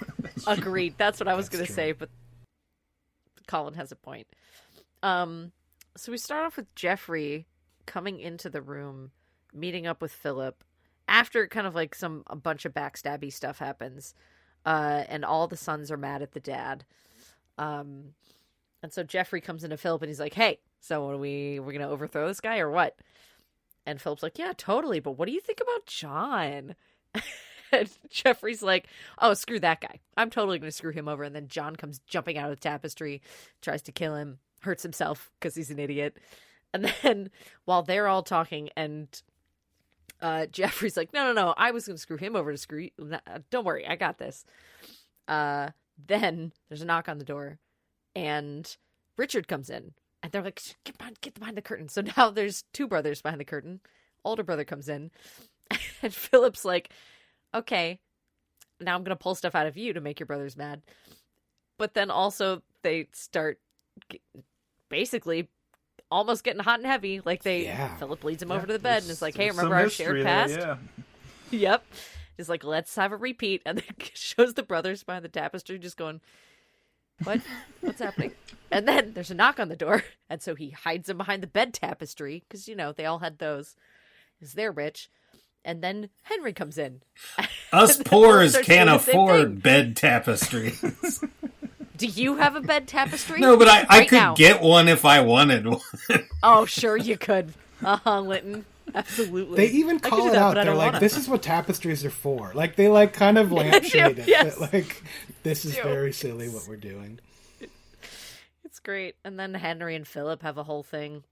agreed. That's what I was That's going to true. say, but Colin has a point. Um, so we start off with Geoffrey coming into the room, meeting up with Philip after kind of like some a bunch of backstabby stuff happens, uh, and all the sons are mad at the dad. Um, and so Geoffrey comes into Philip and he's like, "Hey, so are we we're gonna overthrow this guy or what?" And Philip's like, "Yeah, totally, but what do you think about John?" and Geoffrey's like, "Oh, screw that guy. I'm totally to screw him over." And then John comes jumping out of the tapestry, tries to kill him, hurts himself because he's an idiot. And then while they're all talking, and uh, Geoffrey's like, "No, no, no. I was going to screw him over to screw you. Don't worry, I got this." Uh, then there's a knock on the door, and Richard comes in, and they're like, "Get behind, get behind the curtain." So now there's two brothers behind the curtain. Older brother comes in, and Philip's like, "Okay, now I'm gonna pull stuff out of you to make your brothers mad." But then also they start basically almost getting hot and heavy. Like they, Yeah. Philip leads him Yeah, over to the bed and there's- is like, "Hey, remember our shared past?" there, yeah. Yep. He's like, let's have a repeat. And then shows the brothers behind the tapestry just going, What? What's happening? And then there's a knock on the door, and so he hides him behind the bed tapestry because you know they all had those, because they're rich. And then Henry comes in. Us poors can't doing the same afford bed tapestries. Do you have a bed tapestry? no, but I, I Right could now. get one if I wanted one. Oh, sure you could. Uh huh, Linton. Absolutely. They even call it that, out. They're like, wanna. "This is what tapestries are for." Like they like kind of lampshade it. yes. Like this is very silly what we're doing. It's great. And then Henry and Philip have a whole thing.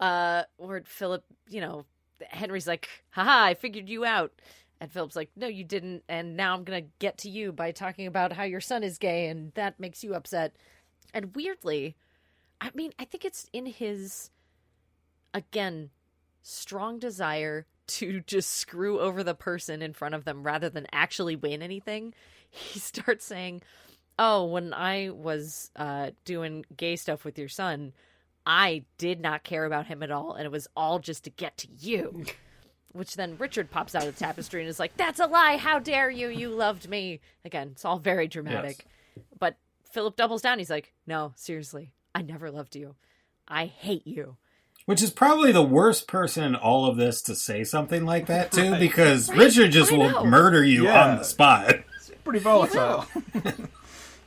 Uh, where Philip, you know, Henry's like, haha, I figured you out. And Philip's like, no, you didn't. And now I'm going to get to you by talking about how your son is gay and that makes you upset. And weirdly, I mean, I think it's in his, again, strong desire to just screw over the person in front of them rather than actually win anything. He starts saying, oh, when I was uh, doing gay stuff with your son, I did not care about him at all, and it was all just to get to you. Which then Richard pops out of the tapestry and is like, "That's a lie! How dare you? You loved me." Again, it's all very dramatic. But Philip doubles down. He's like, "No, seriously, I never loved you. I hate you." Which is probably the worst person in all of this to say something like that too, because Richard just I will know. murder you Yeah. on the spot. It's pretty volatile.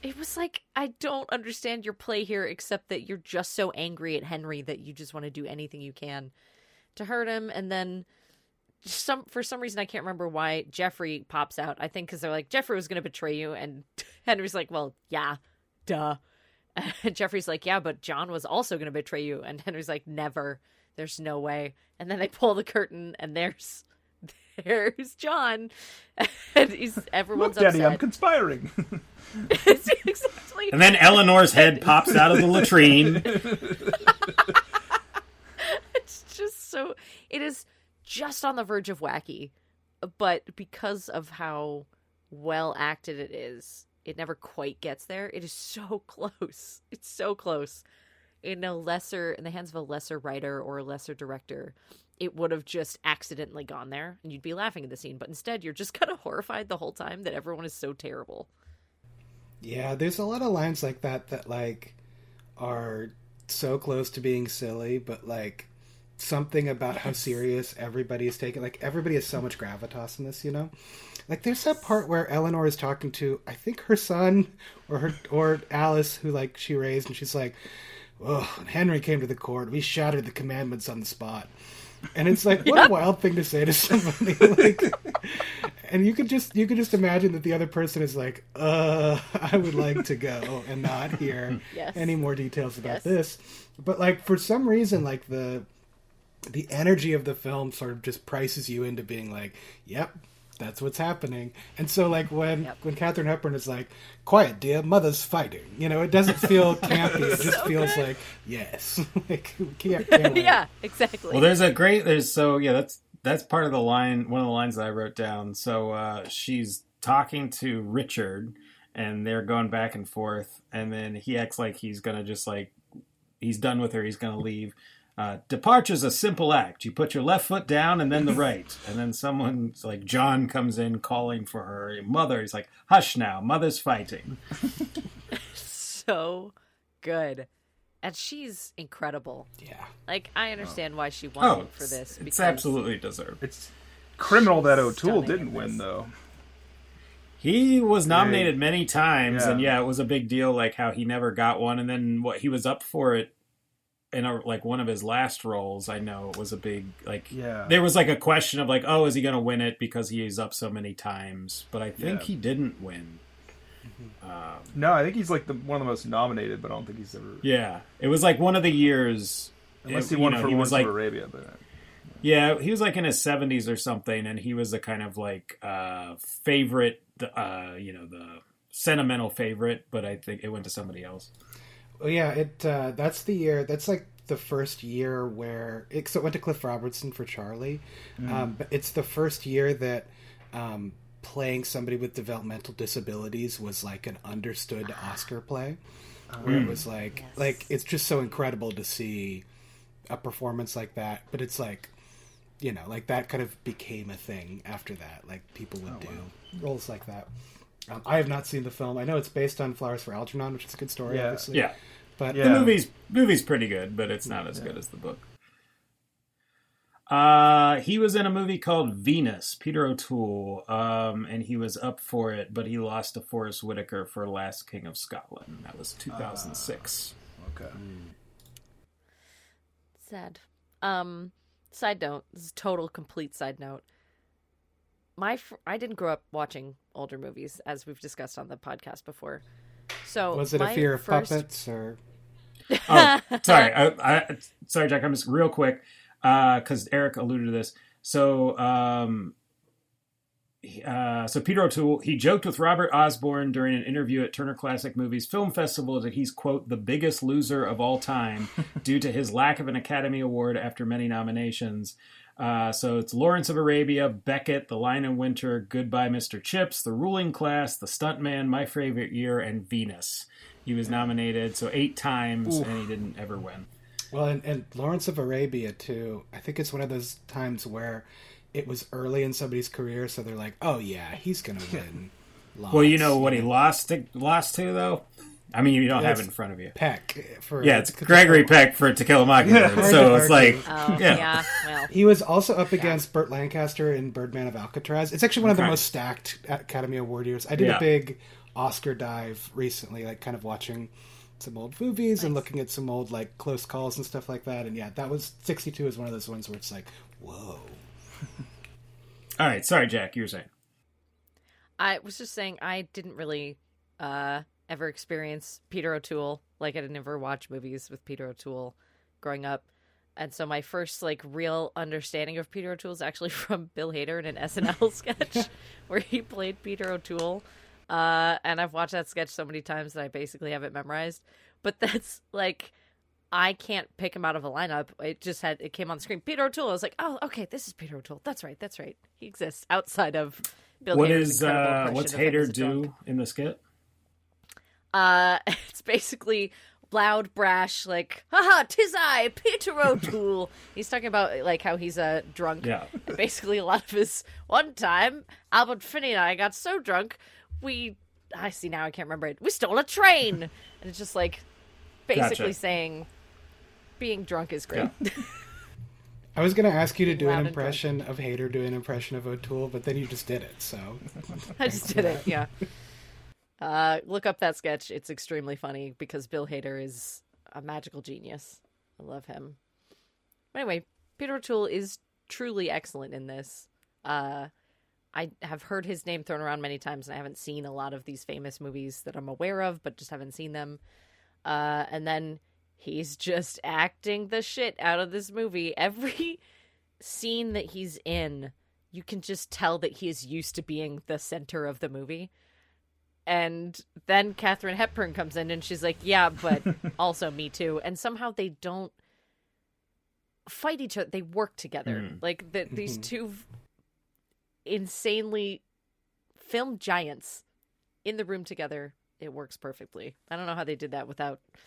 It was like, I don't understand your play here, except that you're just so angry at Henry that you just want to do anything you can to hurt him. And then some for some reason I can't remember why Geoffrey pops out. I think because they're like Geoffrey was going to betray you, and Henry's like, well, yeah, duh. And Geoffrey's like, yeah, but John was also going to betray you, and Henry's like, never. There's no way. And then they pull the curtain, and there's there's John, and he's everyone's Look, Daddy, I'm conspiring. Exactly. And then Eleanor's head pops out of the latrine. it's just so it is just on the verge of wacky but because of how well acted it is it never quite gets there. It is so close. It's so close. In a lesser in the hands of a lesser writer or a lesser director it would have just accidentally gone there and you'd be laughing at the scene. But instead you're just kind of horrified the whole time that everyone is so terrible. Yeah, there's a lot of lines like that that like are so close to being silly, but like something about how serious everybody is taking. Like everybody has so much gravitas in this, you know. Like there's that part where Eleanor is talking to I think her son or her or Alice, who like she raised, and she's like, "Oh, Henry came to the court, we shattered the commandments on the spot." And it's like, what a wild thing to say to somebody. Like, and you could just you could just imagine that the other person is like, uh, I would like to go and not hear Yes. any more details about Yes. this. But like for some reason, like the the energy of the film sort of just prices you into being like, yep, that's what's happening. And so like when Yep. when Katharine Hepburn is like, quiet, dear, mother's fighting. You know, it doesn't feel campy. It just So feels good. like yes, like can't, can't yeah exactly Well, there's a great there's so yeah that's that's part of the line one of the lines that I wrote down. So uh, she's talking to Richard, and they're going back and forth, and then he acts like he's gonna just like he's done with her. He's gonna leave. Uh, departure's a simple act. You put your left foot down and then the right, and then someone's like John comes in calling for her mother. He's like, "Hush now, mother's fighting." so good and she's incredible Yeah. Like I understand why she won Oh, for this. it's absolutely deserved. it's criminal that O'Toole didn't win, though. He was nominated many times, Yeah. and yeah, it was a big deal. Like how he never got one, and then what he was up for it in a, like one of his last roles. I know it was a big like. Yeah. There was like a question of like, oh, is he going to win it because he's up so many times? But I think Yeah. he didn't win. Um, No, I think he's like the one of the most nominated, but I don't think he's ever. yeah, it was like one of the years. Unless it- he won know, for he was like Arabia, but Yeah, he was like in his seventies or something, and he was the kind of like uh favorite, uh, you know, the sentimental favorite. But I think it went to somebody else. Well, yeah, it uh, that's the year. That's like the first year where it, so it went to Cliff Robertson for Charly, um, but it's the first year that um, playing somebody with developmental disabilities was like an understood Oscar play, where it was like Yes. like it's just so incredible to see a performance like that. But it's like you know like that kind of became a thing after that. Like people would do roles like that. Um, I have not seen the film. I know it's based on Flowers for Algernon, which is a good story, Yeah. obviously. Yeah, But Yeah. the movie's movie's pretty good, but it's not as good as the book. Uh, he was in a movie called Venus, Peter O'Toole, um, and he was up for it, but he lost to Forest Whitaker for Last King of Scotland. That was 2006. Okay. Sad. Um, side note. This is total complete side note. My fr- I didn't grow up watching older movies, as we've discussed on the podcast before. So was it a fear of first- puppets or Oh, sorry, I, I, sorry, Jack. I'm just real quick because Eric alluded to this. So, um, uh, so Peter O'Toole he joked with Robert Osborne during an interview at Turner Classic Movies Film Festival that he's quote the biggest loser of all time due to his lack of an Academy Award after many nominations. Uh, so it's Lawrence of Arabia, Becket, The Lion in Winter, Goodbye Mr. Chips, The Ruling Class, The Stuntman, My Favorite Year, and Venus. He was nominated so eight times and he didn't ever win. Well, and, and Lawrence of Arabia too. I think it's one of those times where it was early in somebody's career, so they're like, "Oh yeah, he's gonna win." Well, you know what he lost to lost to though. I mean, you don't have it in front of you. Peck for Yeah, it's Gregory Peck for To Kill a Mockingbird. So it's like. Oh Yeah. yeah. Well, He was also up against Burt Lancaster in Birdman of Alcatraz. It's actually one of the most stacked Academy Award years. I did Yeah. a big Oscar dive recently, like kind of watching some old movies and looking at some old like close calls and stuff like that. And yeah, that was 62 is one of those ones where it's like, whoa. all right, sorry, Jack, you were saying. I was just saying I didn't really uh, ever experience Peter O'Toole. Like I didn't ever watch movies with Peter O'Toole growing up. And so my first like real understanding of Peter O'Toole is actually from Bill Hader in an SNL sketch where he played Peter O'Toole. Uh, and I've watched that sketch so many times that I basically have it memorized. But that's like I can't pick him out of a lineup. It just had it came on the screen. Peter O'Toole. I was like, oh, okay, this is Peter O'Toole. That's right. That's right. He exists outside of Bill What Hader's is uh, what's of him as Hader do in the skit? Uh, it's basically loud, brash, like, haha, tis I, Peter O'Toole. he's talking about like how he's a uh, drunk. Yeah. And basically, a lot of his one time, Albert Finney and I got so drunk, we, I see now, I can't remember it. We stole a train, and it's just like basically Gotcha. saying being drunk is great. I was going to ask you to do an impression of Hader do an impression of O'Toole, but then you just did it. So I just did it. Yeah. Uh, look up that sketch. It's extremely funny because Bill Hader is a magical genius. I love him. Anyway, Peter O'Toole is truly excellent in this. Uh, I have heard his name thrown around many times, and I haven't seen a lot of these famous movies that I'm aware of, but just haven't seen them. Uh, and then he's just acting the shit out of this movie. Every scene that he's in, you can just tell that he is used to being the center of the movie. And then Katharine Hepburn comes in and she's like, Yeah, but also me too. And somehow they don't fight each other, they work together. Mhm. Like the, these two insanely film giants in the room together. It works perfectly. I don't know how they did that without stepping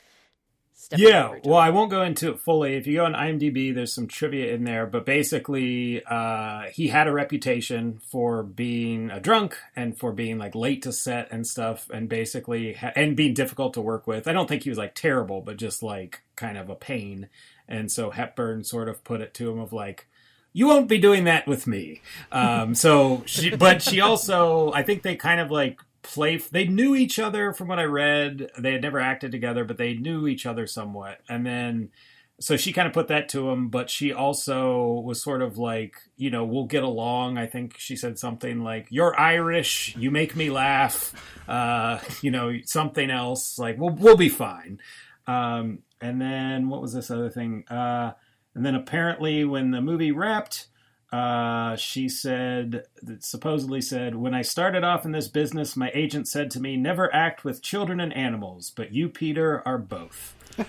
Yeah, well. I won't go into it fully. If you go on IMDb, there's some trivia in there, but basically, uh, he had a reputation for being a drunk and for being like late to set and stuff, and basically, ha- and being difficult to work with. I don't think he was like terrible, but just like kind of a pain. And so Hepburn sort of put it to him of like, you won't be doing that with me. Um, so, she, but she also, I think they kind of like play. They knew each other from what I read. They had never acted together, but they knew each other somewhat. And then, so she kind of put that to him, but she also was sort of like, you know, we'll get along. I think she said something like, "You're Irish. You make me laugh." Uh, you know, something else like, "We'll we'll be fine." Um, and then what was this other thing? Uh, and then apparently, when the movie wrapped, uh, she said, supposedly said, when I started off in this business, my agent said to me, never act with children and animals, but you, Peter, are both.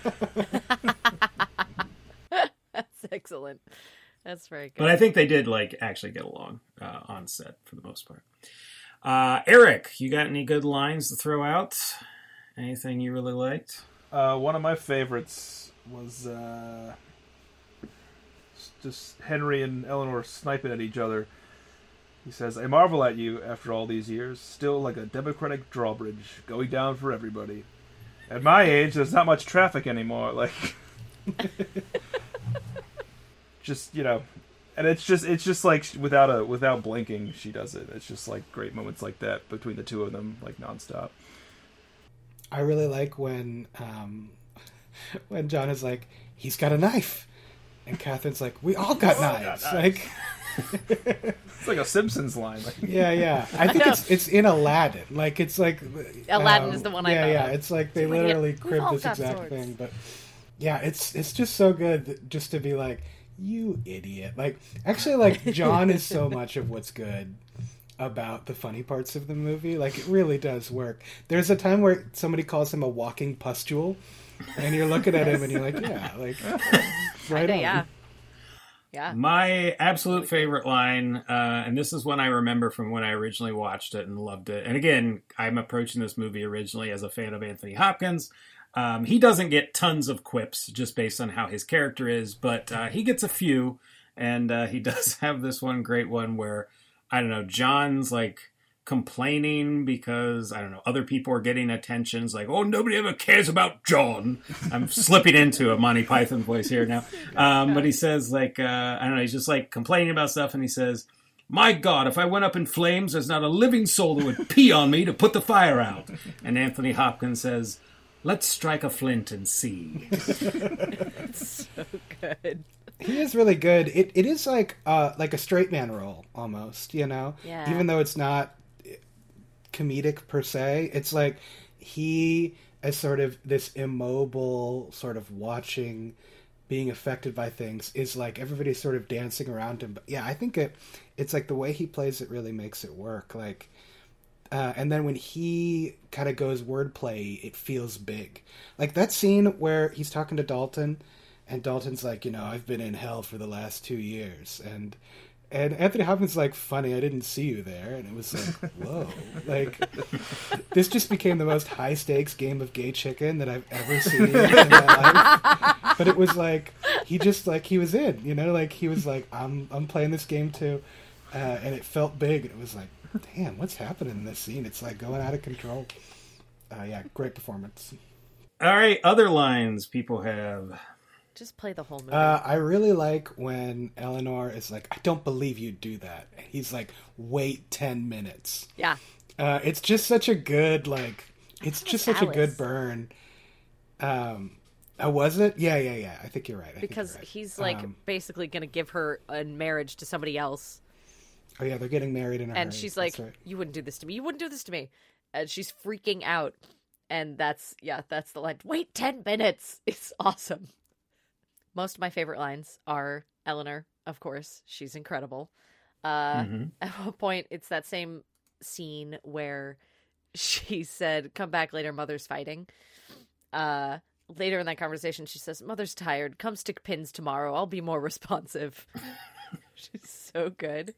That's excellent. That's very good. But I think they did, like, actually get along uh, on set for the most part. Uh, Eric, you got any good lines to throw out? Anything you really liked? Uh, one of my favorites was uh, just Henry and Eleanor sniping at each other. He says, I marvel at you after all these years, still like a democratic drawbridge, going down for everybody. At my age, there's not much traffic anymore. Like, just you know, and it's just it's just like without a without blinking, she does it. It's just like great moments like that between the two of them, like nonstop. I really like when um, when John is like, he's got a knife, and Katharine's like, we all got knives. Like, It's like a Simpsons line. Like, yeah, yeah. I think know. it's it's in Aladdin. Like, it's like Aladdin is um, the one I Yeah, yeah. of. It's like they It's like, yeah, literally we've cribbed this exact swords. thing, but yeah, it's it's just so good just to be like, you idiot. Like, actually, like John is so much of what's good about the funny parts of the movie. Like, it really does work. There's a time where somebody calls him a walking pustule, and you're looking at him and you're like, yeah, like right on. yeah. Yeah. My absolute favorite line, uh, and this is one I remember from when I originally watched it and loved it. And again, I'm approaching this movie originally as a fan of Anthony Hopkins. Um, he doesn't get tons of quips just based on how his character is, but uh, he gets a few. And uh, he does have this one great one where, I don't know, John's like complaining because, I don't know, other people are getting attentions like, oh, nobody ever cares about John. I'm slipping into a Monty Python voice here now. Um, but he says, like, uh, I don't know, he's just like complaining about stuff and he says, my God, if I went up in flames, there's not a living soul that would pee on me to put the fire out. And Anthony Hopkins says, let's strike a flint and see. So good. he is really good. It it is like uh like a straight man role almost, you know. Yeah. Even though it's not comedic per se, it's like he as sort of this immobile sort of watching being affected by things is like everybody's sort of dancing around him. But yeah, I think it it's like the way he plays it really makes it work. Like uh, and then when he kind of goes wordplay, it feels big. Like that scene where he's talking to Dalton, and Dalton's like, you know, I've been in hell for the last two years, and and Anthony Hopkins like, funny, I didn't see you there, and it was like, whoa, like this just became the most high stakes game of gay chicken that I've ever seen in my life. But it was like he just like he was in, you know, like he was like, I'm I'm playing this game too, uh, and it felt big, and it was like, damn, what's happening in this scene? It's like going out of control. Uh, yeah, great performance. All right, other lines people have. Just play the whole movie. Uh, I really like when Eleanor is like, I don't believe you'd do that. And he's like, wait 10 minutes. yeah. Uh, it's just such a good, like, it's just such a good burn. Um, oh, was it? Yeah, yeah, yeah. I think you're right. I think you're Because right. he's like Um, basically going to give her in marriage to somebody else. oh, yeah, they're getting married in a And hurry. she's like, right. You wouldn't do this to me. You wouldn't do this to me. And she's freaking out. And that's, yeah, that's the line. Wait 10 minutes. It's awesome. Most of my favorite lines are Eleanor, of course. She's incredible. Uh, Mhm. At one point, it's that same scene where she said, Come back later, mother's fighting. Uh, later in that conversation, she says, Mother's tired. Come stick pins tomorrow. I'll be more responsive. She's so good.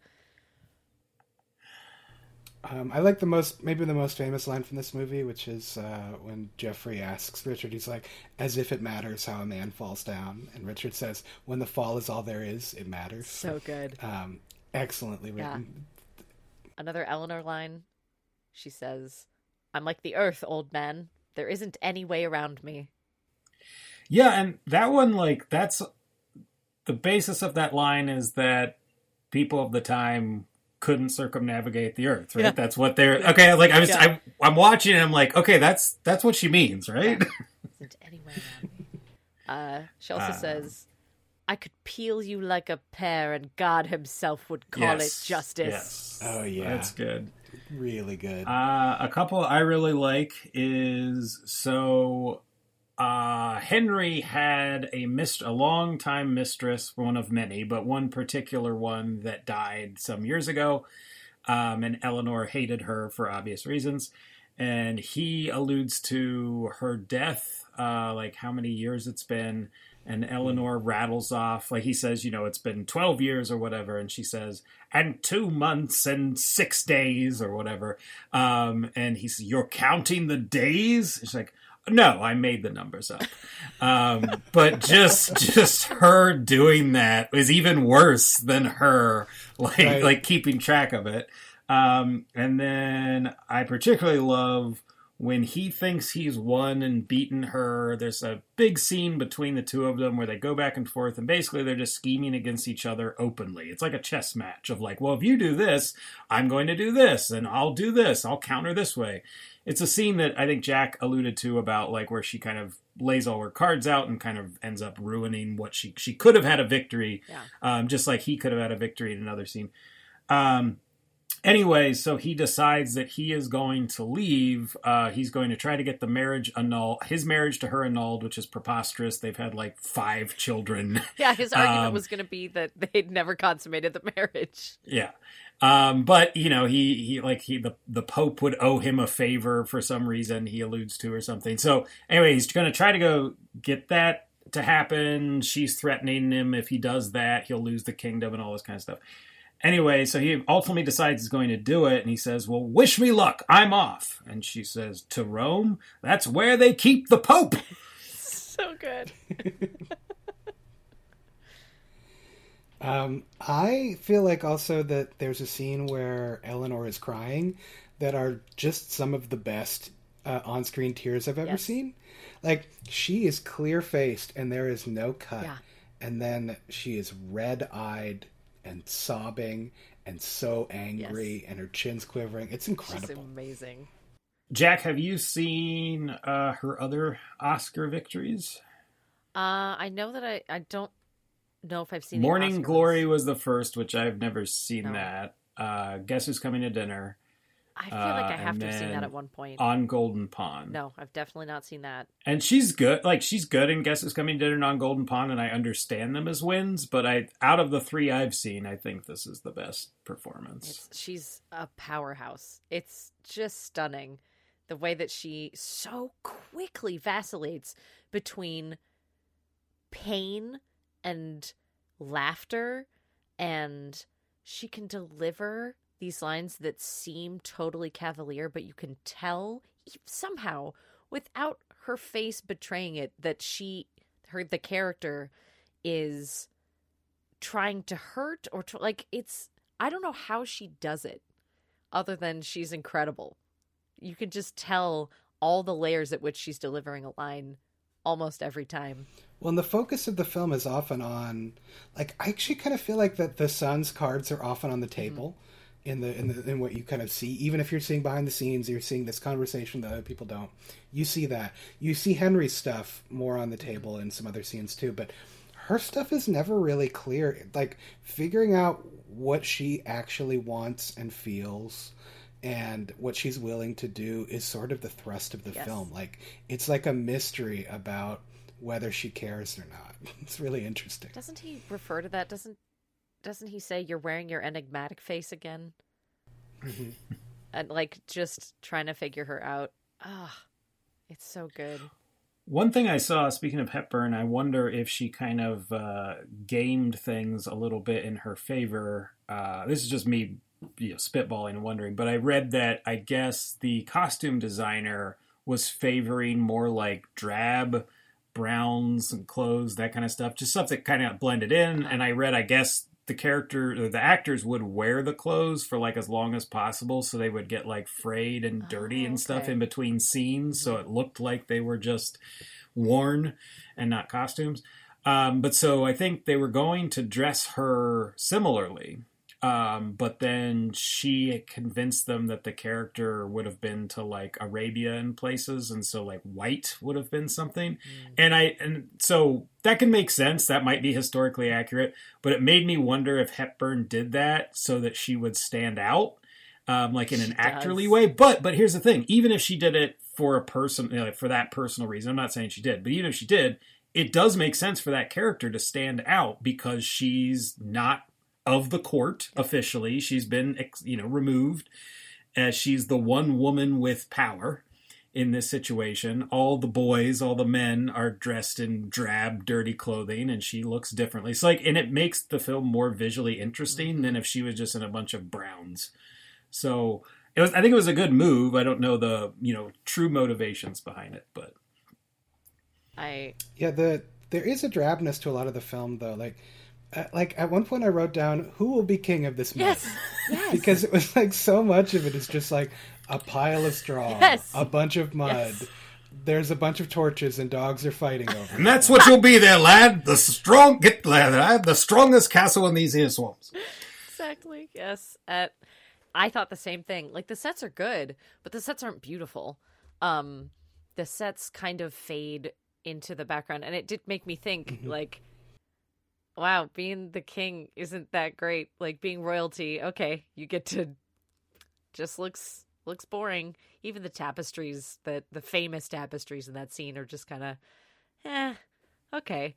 Um, I like the most, maybe the most famous line from this movie, which is uh, when Geoffrey asks Richard, he's like, as if it matters how a man falls down. And Richard says, when the fall is all there is, it matters. So good. um, excellently Yeah. written. Another Eleanor line. She says, I'm like the earth, old man. There isn't any way around me. Yeah, and that one, like, that's the basis of that line is that people of the time couldn't circumnavigate the earth, right? Yeah. That's what they're okay. Like, I was, Yeah. I, I'm watching, and I'm like, okay, that's that's what she means, right? Isn't any way around me. Uh, she also Ah. says, I could peel you like a pear, and God Himself would call it justice. Yes. Oh, yeah. that's good. Really good. Uh, a couple I really like is so uh, Henry had a mist a long time mistress, one of many, but one particular one that died some years ago. Um, and Eleanor hated her for obvious reasons. And he alludes to her death, uh, like how many years it's been. And Eleanor rattles off, like he says, you know, it's been 12 years or whatever. And she says, and two months and six days or whatever. Um, and he says, You're counting the days? She's like, no, I made the numbers up. Um, but just just her doing that is even worse than her like Right. like keeping track of it. Um, and then I particularly love when he thinks he's won and beaten her. There's a big scene between the two of them where they go back and forth, and basically they're just scheming against each other openly. It's like a chess match of like, well, if you do this, I'm going to do this, and I'll do this. I'll counter this way. It's a scene that I think Jack alluded to about like where she kind of lays all her cards out and kind of ends up ruining what she she could have had a victory, Yeah. um, just like he could have had a victory in another scene. Um, anyway, so he decides that he is going to leave. Uh, he's going to try to get the marriage annulled, his marriage to her annulled, which is preposterous. They've had like five children. Yeah, his argument Um, was going to be that they'd never consummated the marriage. Yeah. Um, but you know, he, he like he the the Pope would owe him a favor for some reason he alludes to or something. So anyway, he's gonna try to go get that to happen. She's threatening him if he does that, he'll lose the kingdom and all this kind of stuff. Anyway, so he ultimately decides he's going to do it, and he says, Well, wish me luck, I'm off. And she says, To Rome? That's where they keep the Pope. So good. Um, I feel like also that there's a scene where Eleanor is crying that are just some of the best uh, on-screen tears I've ever Yes. seen. Like she is clear-faced and there is no cut, Yeah. and then she is red-eyed and sobbing and so angry, and her chin's quivering. It's She's incredible. amazing. Jack, have you seen uh, her other Oscar victories? Uh, I know that I, I don't know if I've seen the Morning Glory was the first, which I've never seen No. that. Uh, Guess who's coming to dinner I feel like I uh, have and to have seen that at one point. on Golden Pond. no, I've definitely not seen that. and she's good. Like she's good in Guess who's coming to dinner on Golden Pond, and I understand them as wins. But I, out of the three I've seen, I think this is the best performance. It's, she's a powerhouse. It's just stunning the way that she so quickly vacillates between pain and laughter and she can deliver these lines that seem totally cavalier but you can tell somehow without her face betraying it that she her the character is trying to hurt or to, like it's I don't know how she does it other than she's incredible. You can just tell all the layers at which she's delivering a line almost every time. Well, and the focus of the film is often on, like, I actually kind of feel like that the son's cards are often on the mm-hmm. table in the in the in what you kind of see. Even if you're seeing behind the scenes, you're seeing this conversation that other people don't. You see that. You see Henry's stuff more on the table in some other scenes too, but her stuff is never really clear. Like figuring out what she actually wants and feels. And what she's willing to do is sort of the thrust of the Yes. film. Like it's like a mystery about whether she cares or not. It's really interesting. Doesn't he refer to that? Doesn't doesn't he say you're wearing your enigmatic face again? and like just trying to figure her out. Ah, it's so good. One thing I saw, speaking of Hepburn, I wonder if she kind of uh, gamed things a little bit in her favor. Uh, this is just me, you know, spitballing and wondering, but I read that I guess the costume designer was favoring more like drab browns and clothes, that kind of stuff, just stuff that kind of blended in. And I read, I guess the character, the actors would wear the clothes for like as long as possible, so they would get like frayed and dirty Oh, and stuff in between scenes, so it looked like they were just worn and not costumes. Um, but so I think they were going to dress her similarly. Um, but then she convinced them that the character would have been to like Arabia and places, and so like white would have been something. And I and so that can make sense. That might be historically accurate, but it made me wonder if Hepburn did that so that she would stand out, um, like in She an actorly does. way. But but here's the thing: even if she did it for a person, you know, for that personal reason, I'm not saying she did, but even if she did, it does make sense for that character to stand out because she's not of the court officially. She's been you know removed. as she's the one woman with power in this situation. All the boys, all the men are dressed in drab, dirty clothing, and she looks differently. It's like, and it makes the film more visually interesting mm-hmm. than if she was just in a bunch of browns. So it was. I think it was a good move. I don't know the you know true motivations behind it, but I Yeah, the there is a drabness to a lot of the film though. Like, like at one point I wrote down who will be king of this mess. yes, yes. because it was like so much of it is just like a pile of straw, Yes. a bunch of mud. Yes. There's a bunch of torches and dogs are fighting over. and that's what you'll be there, lad. The strong get lad, the strongest castle in these here swamps. exactly. Yes. At I thought the same thing. Like the sets are good, but the sets aren't beautiful. Um the sets kind of fade into the background and it did make me think like wow, being the king isn't that great. Like being royalty, okay, you get to just looks looks boring. Even the tapestries, the the famous tapestries in that scene are just kind of eh, okay.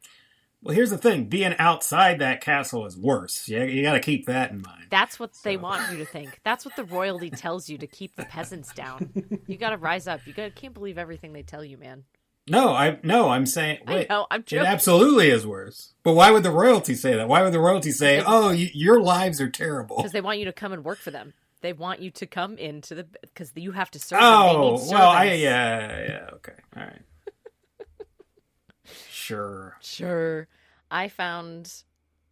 Well, here's the thing: being outside that castle is worse. Yeah, you got to keep that in mind. That's what they want you to think. That's what the royalty tells you to keep the peasants down. You got to rise up. You got can't believe everything they tell you, man. No, I no, I'm saying wait. I know. I'm It joking. absolutely is worse. But why would the royalty say that? Why would the royalty say, "Oh, y- your lives are terrible"? because they want you to come and work for them. They want you to come into the because you have to serve. them. They Oh, need well, I yeah, yeah, okay, all right, sure. Sure. I found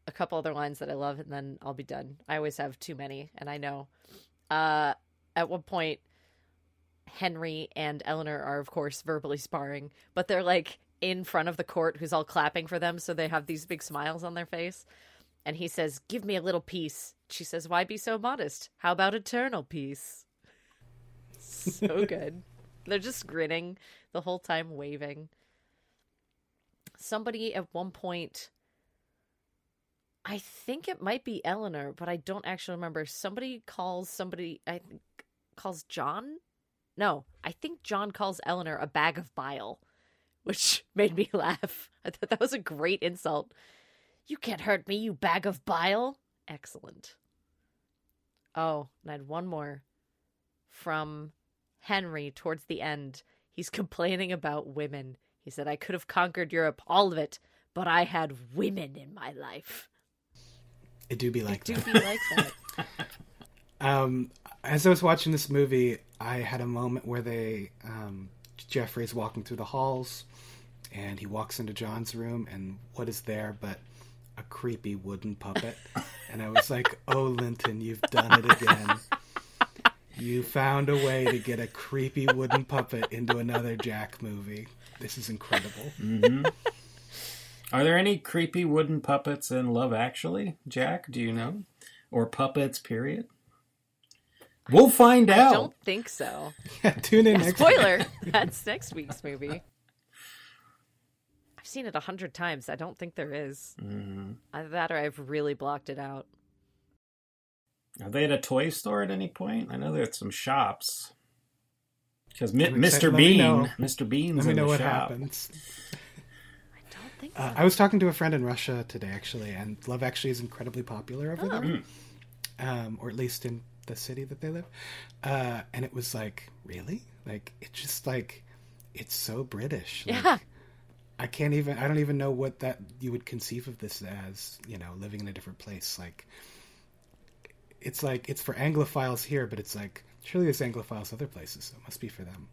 a couple other lines that I love, and then I'll be done. I always have too many, and I know. Uh, at one point, Henry and Eleanor are, of course, verbally sparring, but they're like in front of the court who's all clapping for them, so they have these big smiles on their face. And he says, Give me a little peace. She says, Why be so modest? How about eternal peace? So good. They're just grinning the whole time, waving somebody at one point I think it might be Eleanor, but I don't actually remember. Somebody calls somebody I think calls John? No, I think John calls Eleanor a bag of bile, which made me laugh. I thought that was a great insult. You can't hurt me, you bag of bile. Excellent. Oh, and I had one more from Henry towards the end. He's complaining about women. He said, I could have conquered Europe, all of it, but I had women in my life. It do be like Do that. be like that. Um, as I was watching this movie, I had a moment where they um, Geoffrey's walking through the halls, and he walks into John's room, and what is there but a creepy wooden puppet? and I was like, "Oh, Linton, you've done it again. You found a way to get a creepy wooden puppet into another Jack movie. This is incredible." hmm Are there any creepy wooden puppets in Love Actually, Jack? Do you know, or puppets? Period. We'll find I out. don't think so. Yeah, tune in Yeah, next. spoiler. That's next week's movie. I've seen it a hundred times. I don't think there is. Mhm. Either that or I've really blocked it out. Are they at a toy store at any point? I know there's some shops. Because Mi- Mr. Bean. Mr. Bean's Let me in know the what shop. happens. I don't think so. Uh, I was talking to a friend in Russia today, actually, and Love Actually is incredibly popular over Oh. there, um, or at least in the city that they live. Uh, and it was like, really? Like, it's just like, it's so British. Like, Yeah. I can't even. I don't even know what that you would conceive of this as. You know, living in a different place. Like, it's like it's for Anglophiles here, but it's like surely there's Anglophiles other places, so it must be for them.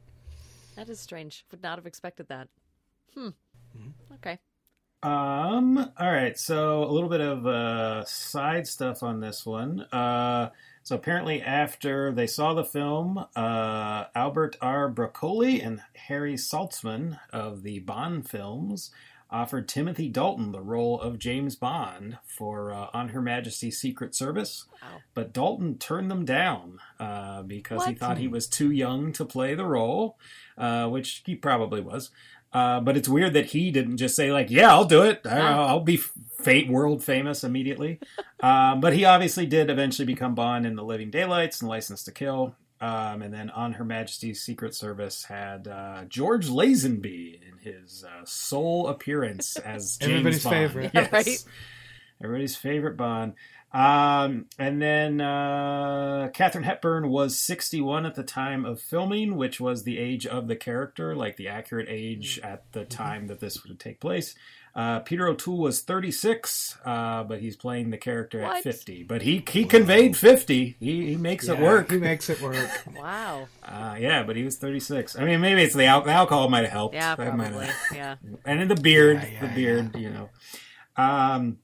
That is strange. Would not have expected that. Hmm. Okay. Um. All right. So a little bit of uh, side stuff on this one. Uh, so apparently, after they saw the film, uh, Albert R. Broccoli and Harry Saltzman of the Bond films offered Timothy Dalton the role of James Bond for uh, On Her Majesty's Secret Service, Wow. but Dalton turned them down uh, because he thought he was too young to play the role, uh, which he probably was. Uh, but it's weird that he didn't just say like, "Yeah, I'll do it. I- Yeah. I'll be fate world famous immediately." um, but he obviously did eventually become Bond in The Living Daylights and License to Kill. Um, and then on Her Majesty's Secret Service had uh, George Lazenby in his uh, sole appearance as James Everybody's Bond. favorite. Yes. Yeah, right? Everybody's favorite Bond. Um, and then uh, Katharine Hepburn was 61 at the time of filming, which was the age of the character, like the accurate age at the time that this would take place. Uh, Peter O'Toole was 36, uh, but he's playing the character at 50. But he he conveyed 50. He, he makes it work. He makes it work. Wow. Uh, yeah, but he was 36. I mean, maybe it's the, al- the alcohol might have helped. Yeah, That probably. Yeah. and in the beard, Yeah, yeah, the beard, you know. Um,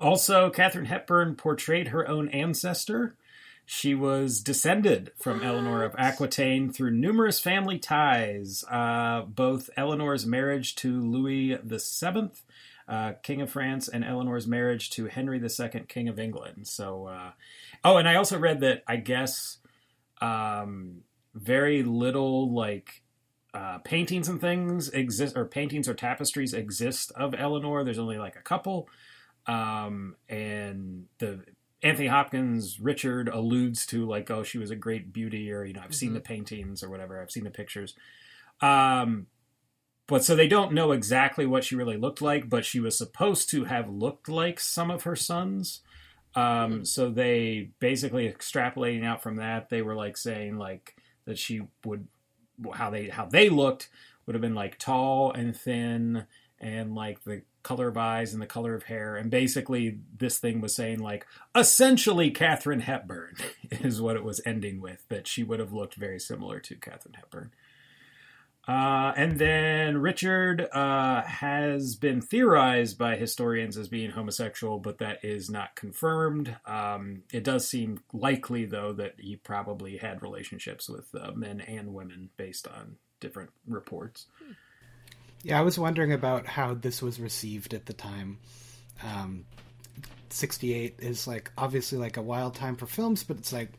also, Katharine Hepburn portrayed her own ancestor. She was descended from Eleanor of Aquitaine through numerous family ties. Uh, both Eleanor's marriage to Louis VII, uh, King of France, and Eleanor's marriage to Henry II, King of England. So, uh, oh, and I also read that I guess um, very little like uh, paintings and things exist, or paintings or tapestries exist of Eleanor. There's only like a couple, um, and the Anthony Hopkins Richard alludes to like, oh, she was a great beauty, or you know, I've seen the paintings or whatever. I've seen the pictures. Um, but so they don't know exactly what she really looked like, but she was supposed to have looked like some of her sons. Um, so they basically extrapolating out from that, they were like saying like that she would how they how they looked would have been like tall and thin and like the color of eyes and the color of hair and basically this thing was saying like essentially Katharine Hepburn is what it was ending with that she would have looked very similar to Katharine Hepburn. Uh, and then Richard uh, has been theorized by historians as being homosexual, but that is not confirmed. Um, it does seem likely, though, that he probably had relationships with uh, men and women based on different reports. Yeah, I was wondering about how this was received at the time. Um, 68 is like obviously like a wild time for films, but it's like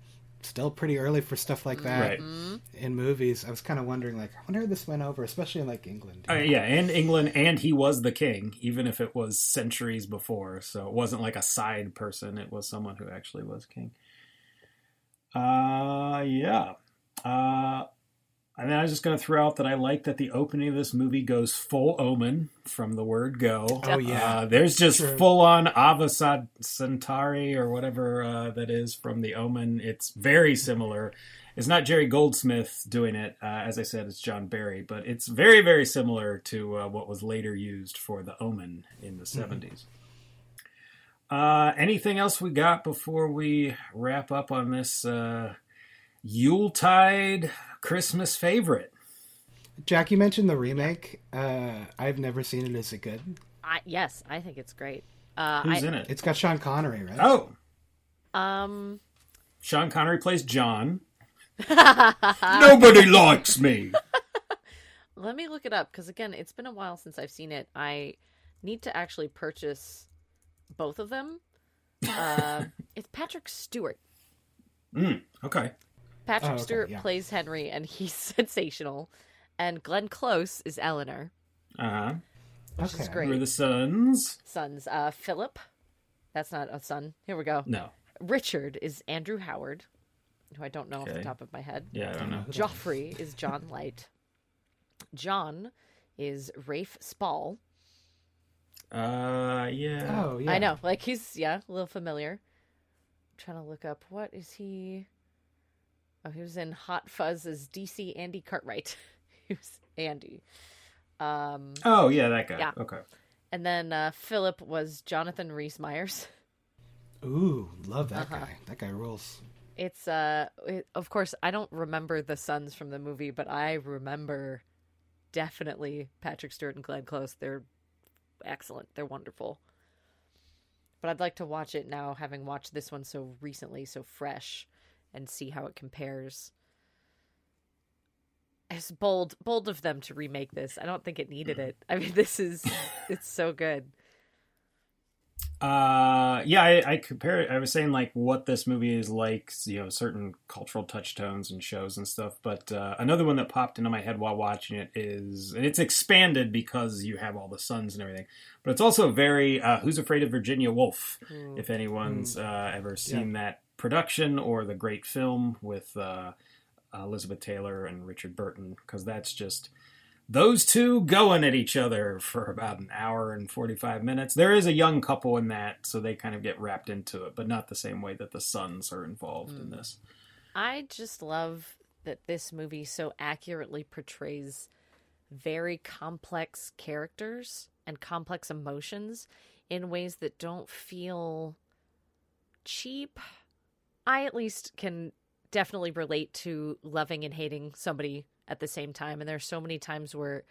still pretty early for stuff like that Right. in movies. I was kind of wondering, like, I wonder how this went over, especially in like England. Uh, yeah, and England, and he was the king, even if it was centuries before. So it wasn't like a side person; it was someone who actually was king. Uh, yeah. Uh, and then I was just going to throw out that I like that the opening of this movie goes full Omen from the word go. Oh, yeah. Uh, there's just True. full on Avasad Centauri or whatever uh, that is from the Omen. It's very similar. It's not Jerry Goldsmith doing it. Uh, as I said, it's John Barry, but it's very, very similar to uh, what was later used for the Omen in the 70s. Uh, anything else we got before we wrap up on this uh, Yuletide Christmas favorite? Jack, you mentioned the remake. Uh, I've never seen it. Is it good? I, yes, I think it's great. Uh, Who's I, in it? It's got Sean Connery, right? Oh, Um, Sean Connery plays John. Nobody likes me. let me look it up because again, it's been a while since I've seen it. I need to actually purchase both of them. Uh, it's Patrick Stewart. Mm, okay. Patrick Oh, okay, Stewart yeah. plays Henry, and he's sensational. And Glenn Close is Eleanor, Uh huh. which Okay. is Who great. are the sons? Sons, uh, Philip. That's not a son. Here we go. No. Richard is Andrew Howard, who I don't know off the top of my head. Yeah, I don't know. Geoffrey is John Light. John is Rafe Spall. Uh, yeah. Oh, yeah. I know, like he's yeah, a little familiar. I'm trying to look up what is he? Oh, he was in Hot Fuzz as DC Andy Cartwright. he was Andy. Um, Oh, yeah, that guy. Yeah. Okay. and then uh, Philip was Jonathan Rhys Myers. Ooh, love that Uh-huh. guy. That guy rules. It's uh, it, of course I don't remember the sons from the movie, but I remember definitely Patrick Stewart and Glenn Close. They're excellent. They're wonderful. But I'd like to watch it now, having watched this one so recently, so fresh, and see how it compares. It's bold, bold of them to remake this. I don't think it needed it. I mean, this is it's so good. Uh, yeah, I, I compare it. I was saying like what this movie is like, you know, certain cultural touchstones and shows and stuff. But uh, another one that popped into my head while watching it is, and it's expanded because you have all the sons and everything. But it's also very uh, Who's Afraid of Virginia Woolf? If anyone's uh, ever seen that production or the great film with uh, Elizabeth Taylor and Richard Burton, because that's just those two going at each other for about an hour and 45 minutes. There is a young couple in that, so they kind of get wrapped into it, but not the same way that the sons are involved in this. I just love that this movie so accurately portrays very complex characters and complex emotions in ways that don't feel cheap. I at least can definitely relate to loving and hating somebody at the same time. And there's so many times where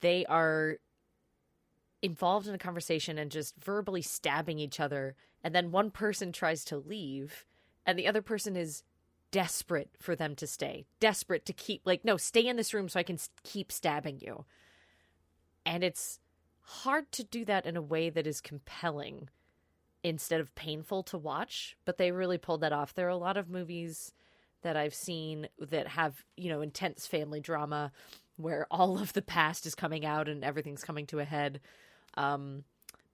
they are involved in a conversation and just verbally stabbing each other. And then one person tries to leave, and the other person is desperate for them to stay, desperate to keep, like, no, stay in this room so I can keep stabbing you. And it's hard to do that in a way that is compelling instead of painful to watch, but they really pulled that off. There are a lot of movies that I've seen that have, you know, intense family drama where all of the past is coming out and everything's coming to a head. Um,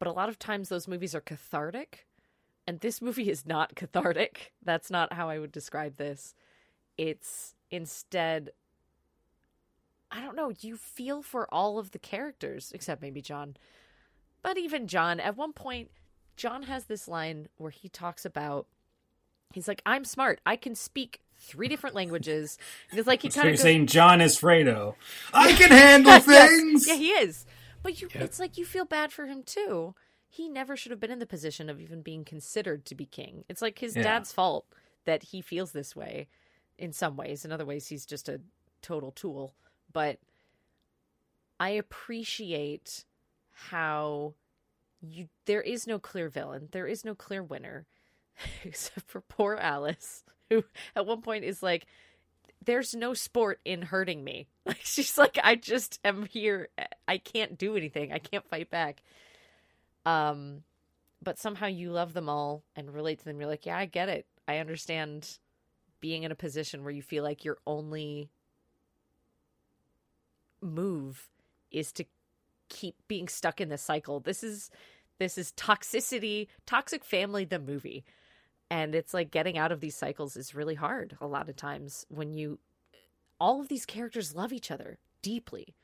but a lot of times those movies are cathartic, and this movie is not cathartic. That's not how I would describe this. It's instead, I don't know, you feel for all of the characters, except maybe John. But even John, at one point, John has this line where he talks about he's like, I'm smart. I can speak three different languages. And it's like he kind you're saying John is Fredo. I can handle Yes. things! Yeah, he is. But you it's like you feel bad for him too. He never should have been in the position of even being considered to be king. It's like his Yeah. dad's fault that he feels this way in some ways. In other ways he's just a total tool. But I appreciate how you there is no clear villain. There is no clear winner except for poor Alice who at one point is like there's no sport in hurting me. Like she's like, I just am here. I can't do anything. I can't fight back. Um, but somehow you love them all and relate to them. You're like, yeah, I get it. I understand being in a position where you feel like your only move is to keep being stuck in this cycle. This is this is toxicity, toxic family the movie. And it's like getting out of these cycles is really hard a lot of times when you all of these characters love each other deeply.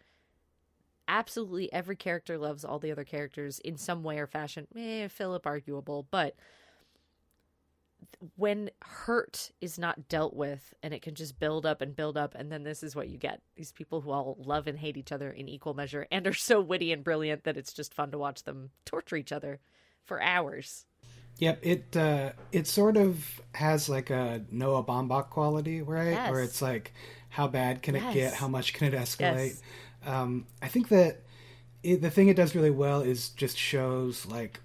Absolutely every character loves all the other characters in some way or fashion. Eh, Philip arguable, but when hurt is not dealt with and it can just build up and build up and then this is what you get. These people who all love and hate each other in equal measure and are so witty and brilliant that it's just fun to watch them torture each other for hours. Yep, it uh, it sort of has like a Noah Baumbach quality, right? Yes. Where it's like, how bad can it get? How much can it escalate? Yes. Um, I think that it, the thing it does really well is just shows like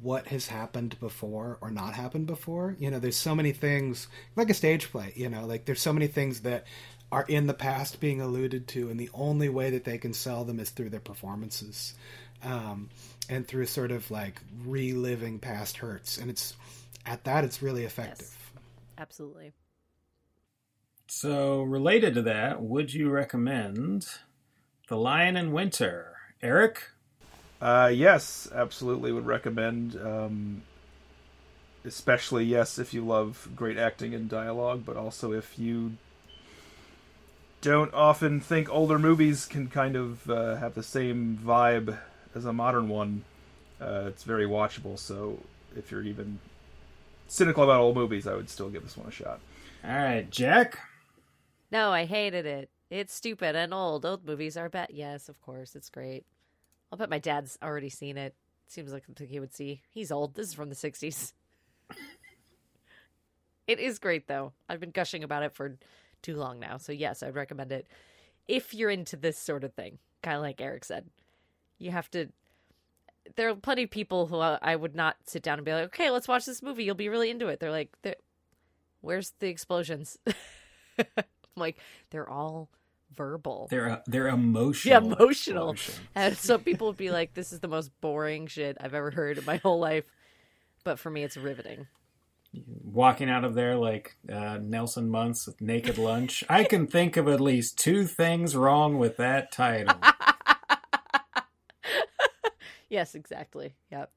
what has happened before or not happened before. You know, there's so many things like a stage play. You know, like there's so many things that are in the past being alluded to, and the only way that they can sell them is through their performances. Um, and through sort of like reliving past hurts and it's at that it's really effective Absolutely. So, related to that, would you recommend The Lion in Winter? Eric? Uh, yes, absolutely would recommend. Um, especially, yes, if you love great acting and dialogue, but also if you don't often think older movies can kind of uh, have the same vibe as a modern one. Uh, it's very watchable, so if you're even cynical about old movies, I would still give this one a shot. All right, Jack? No, I hated it. It's stupid and old. Old movies are bad. Yes, of course, it's great. I'll bet my dad's already seen it. Seems like something he would see. He's old. This is from the 60s. it is great, though. I've been gushing about it for too long now. So, yes, I'd recommend it if you're into this sort of thing. Kind of like Eric said. You have to. There are plenty of people who I would not sit down and be like, okay, let's watch this movie. You'll be really into it. They're like, "There- where's the explosions? Like, they're all verbal. They're they're emotional. Yeah, emotional. explosions. And so people would be like, this is the most boring shit I've ever heard in my whole life. But for me, it's riveting. Walking out of there like uh, Nelson Muntz with Naked Lunch. I can think of at least two things wrong with that title. Yes, exactly. Yep.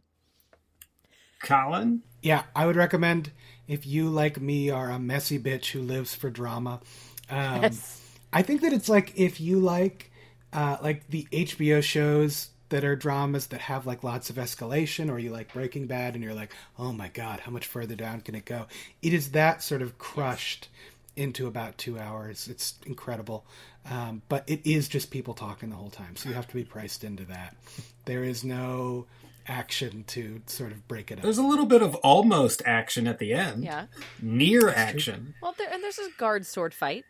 Colin? yeah i would recommend if you like me are a messy bitch who lives for drama um, Yes. I think that it's like if you like uh, like the HBO shows that are dramas that have like lots of escalation, or you like Breaking Bad and you're like, oh my god, how much further down can it go? It is that sort of crushed into about two hours. It's incredible. Um, but it is just people talking the whole time, so you have to be priced into that. There is no action to sort of break it up. There's a little bit of almost action at the end. Yeah. Near action. Well, there and there's a guard sword fight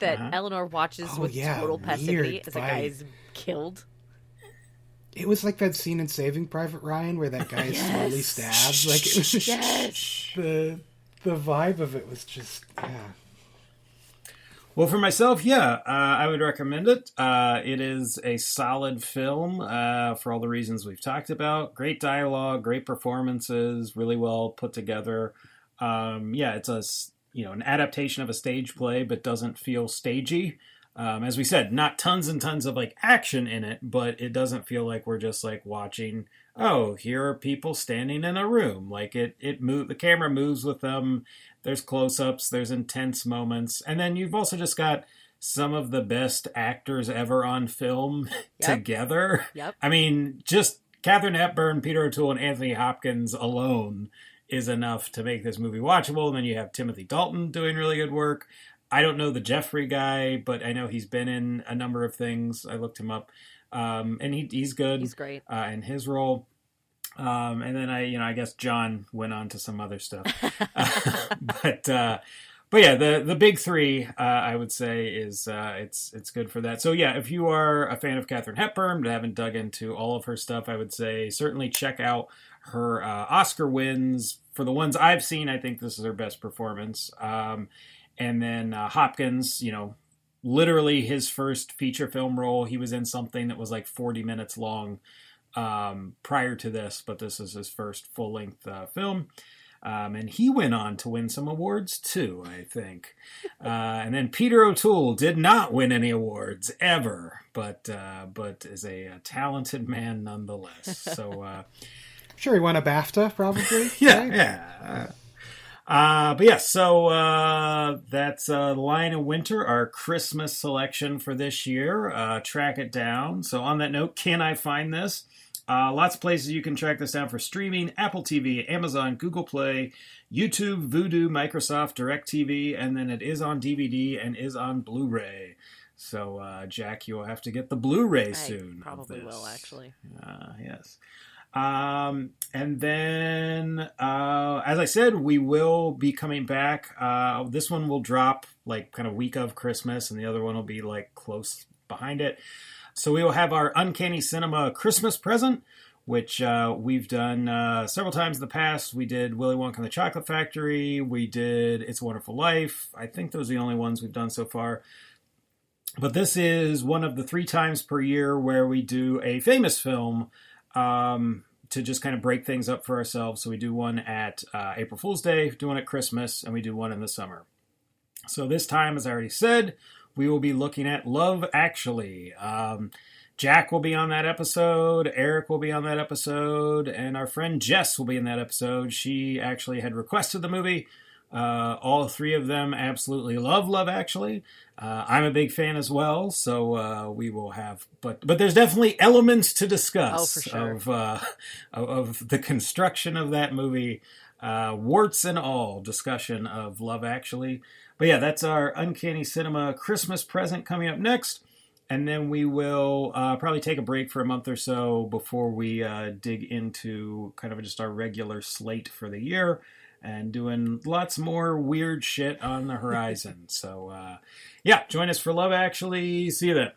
that Uh-huh. Eleanor watches Oh, with yeah, total passivity weird as a guy is killed. It was like that scene in Saving Private Ryan where that guy is slowly Yes. stabbed. Like it was Yes. the the vibe of it was just yeah. Well, for myself, yeah, uh, I would recommend it. Uh, it is a solid film uh, for all the reasons we've talked about. Great dialogue, great performances, really well put together. Um, yeah, it's a s- you know an adaptation of a stage play, but doesn't feel stagey. Um, as we said, not tons and tons of like action in it, but it doesn't feel like we're just like watching. Oh, here are people standing in a room. Like it, it move. The camera moves with them there's close-ups there's intense moments and then you've also just got some of the best actors ever on film Yep. together Yep. i mean just Katharine Hepburn, Peter O'Toole, and Anthony Hopkins alone is enough to make this movie watchable. And then you have Timothy Dalton doing really good work. I don't know the Geoffrey guy, but I know he's been in a number of things. I looked him up, um, and he, he's good He's great. uh, in his role. Um, and then I, you know, I guess John went on to some other stuff, but uh, but yeah, the the big three, uh, I would say, is uh, it's it's good for that. So yeah, if you are a fan of Katharine Hepburn but haven't dug into all of her stuff, I would say certainly check out her uh, Oscar wins. For the ones I've seen, I think this is her best performance. Um, and then uh, Hopkins, you know, literally his first feature film role. He was in something that was like 40 minutes long um, prior to this, but this is his first full length uh, film. Um, and he went on to win some awards too, I think. Uh, and then Peter O'Toole did not win any awards ever, but uh, but is a, uh talented man nonetheless. So uh, Sure, he won a BAFTA, probably. yeah, right? yeah. Uh, but yeah, so uh, that's uh, Lion of Winter, our Christmas selection for this year. Uh, track it down. So on that note, can I find this? Uh, lots of places you can track this down for streaming: Apple TV, Amazon, Google Play, YouTube, Vudu, Microsoft, DirecTV, and then it is on DVD and is on Blu-ray. So uh, Jack, you will have to get the Blu-ray I soon. of probably will actually. Uh, yes. Um, and then, uh, as I said, we will be coming back. Uh, this one will drop like kind of week of Christmas, and the other one will be like close behind it. So we will have our Uncanny Cinema Christmas present, which uh, we've done uh, several times in the past. We did Willy Wonka and the Chocolate Factory. We did It's a Wonderful Life. I think those are the only ones we've done so far. But this is one of the three times per year where we do a famous film um, to just kind of break things up for ourselves. So we do one at uh, April Fool's Day, do one at Christmas, and we do one in the summer. So this time, as I already said, we will be looking at Love Actually. Um, Jack will be on that episode, Eric will be on that episode, and our friend Jess will be in that episode. She actually had requested the movie. Uh, all three of them absolutely love Love Actually. Uh, I'm a big fan as well, so uh, we will have. But but there's definitely elements to discuss Oh, sure. of uh, of, of the construction of that movie, uh, warts and all. Discussion of Love Actually. But yeah, that's our Uncanny Cinema Christmas present coming up next. And then we will uh, probably take a break for a month or so before we uh, dig into kind of just our regular slate for the year and doing lots more weird shit on the horizon. so, uh, yeah, join us for Love Actually. See you then.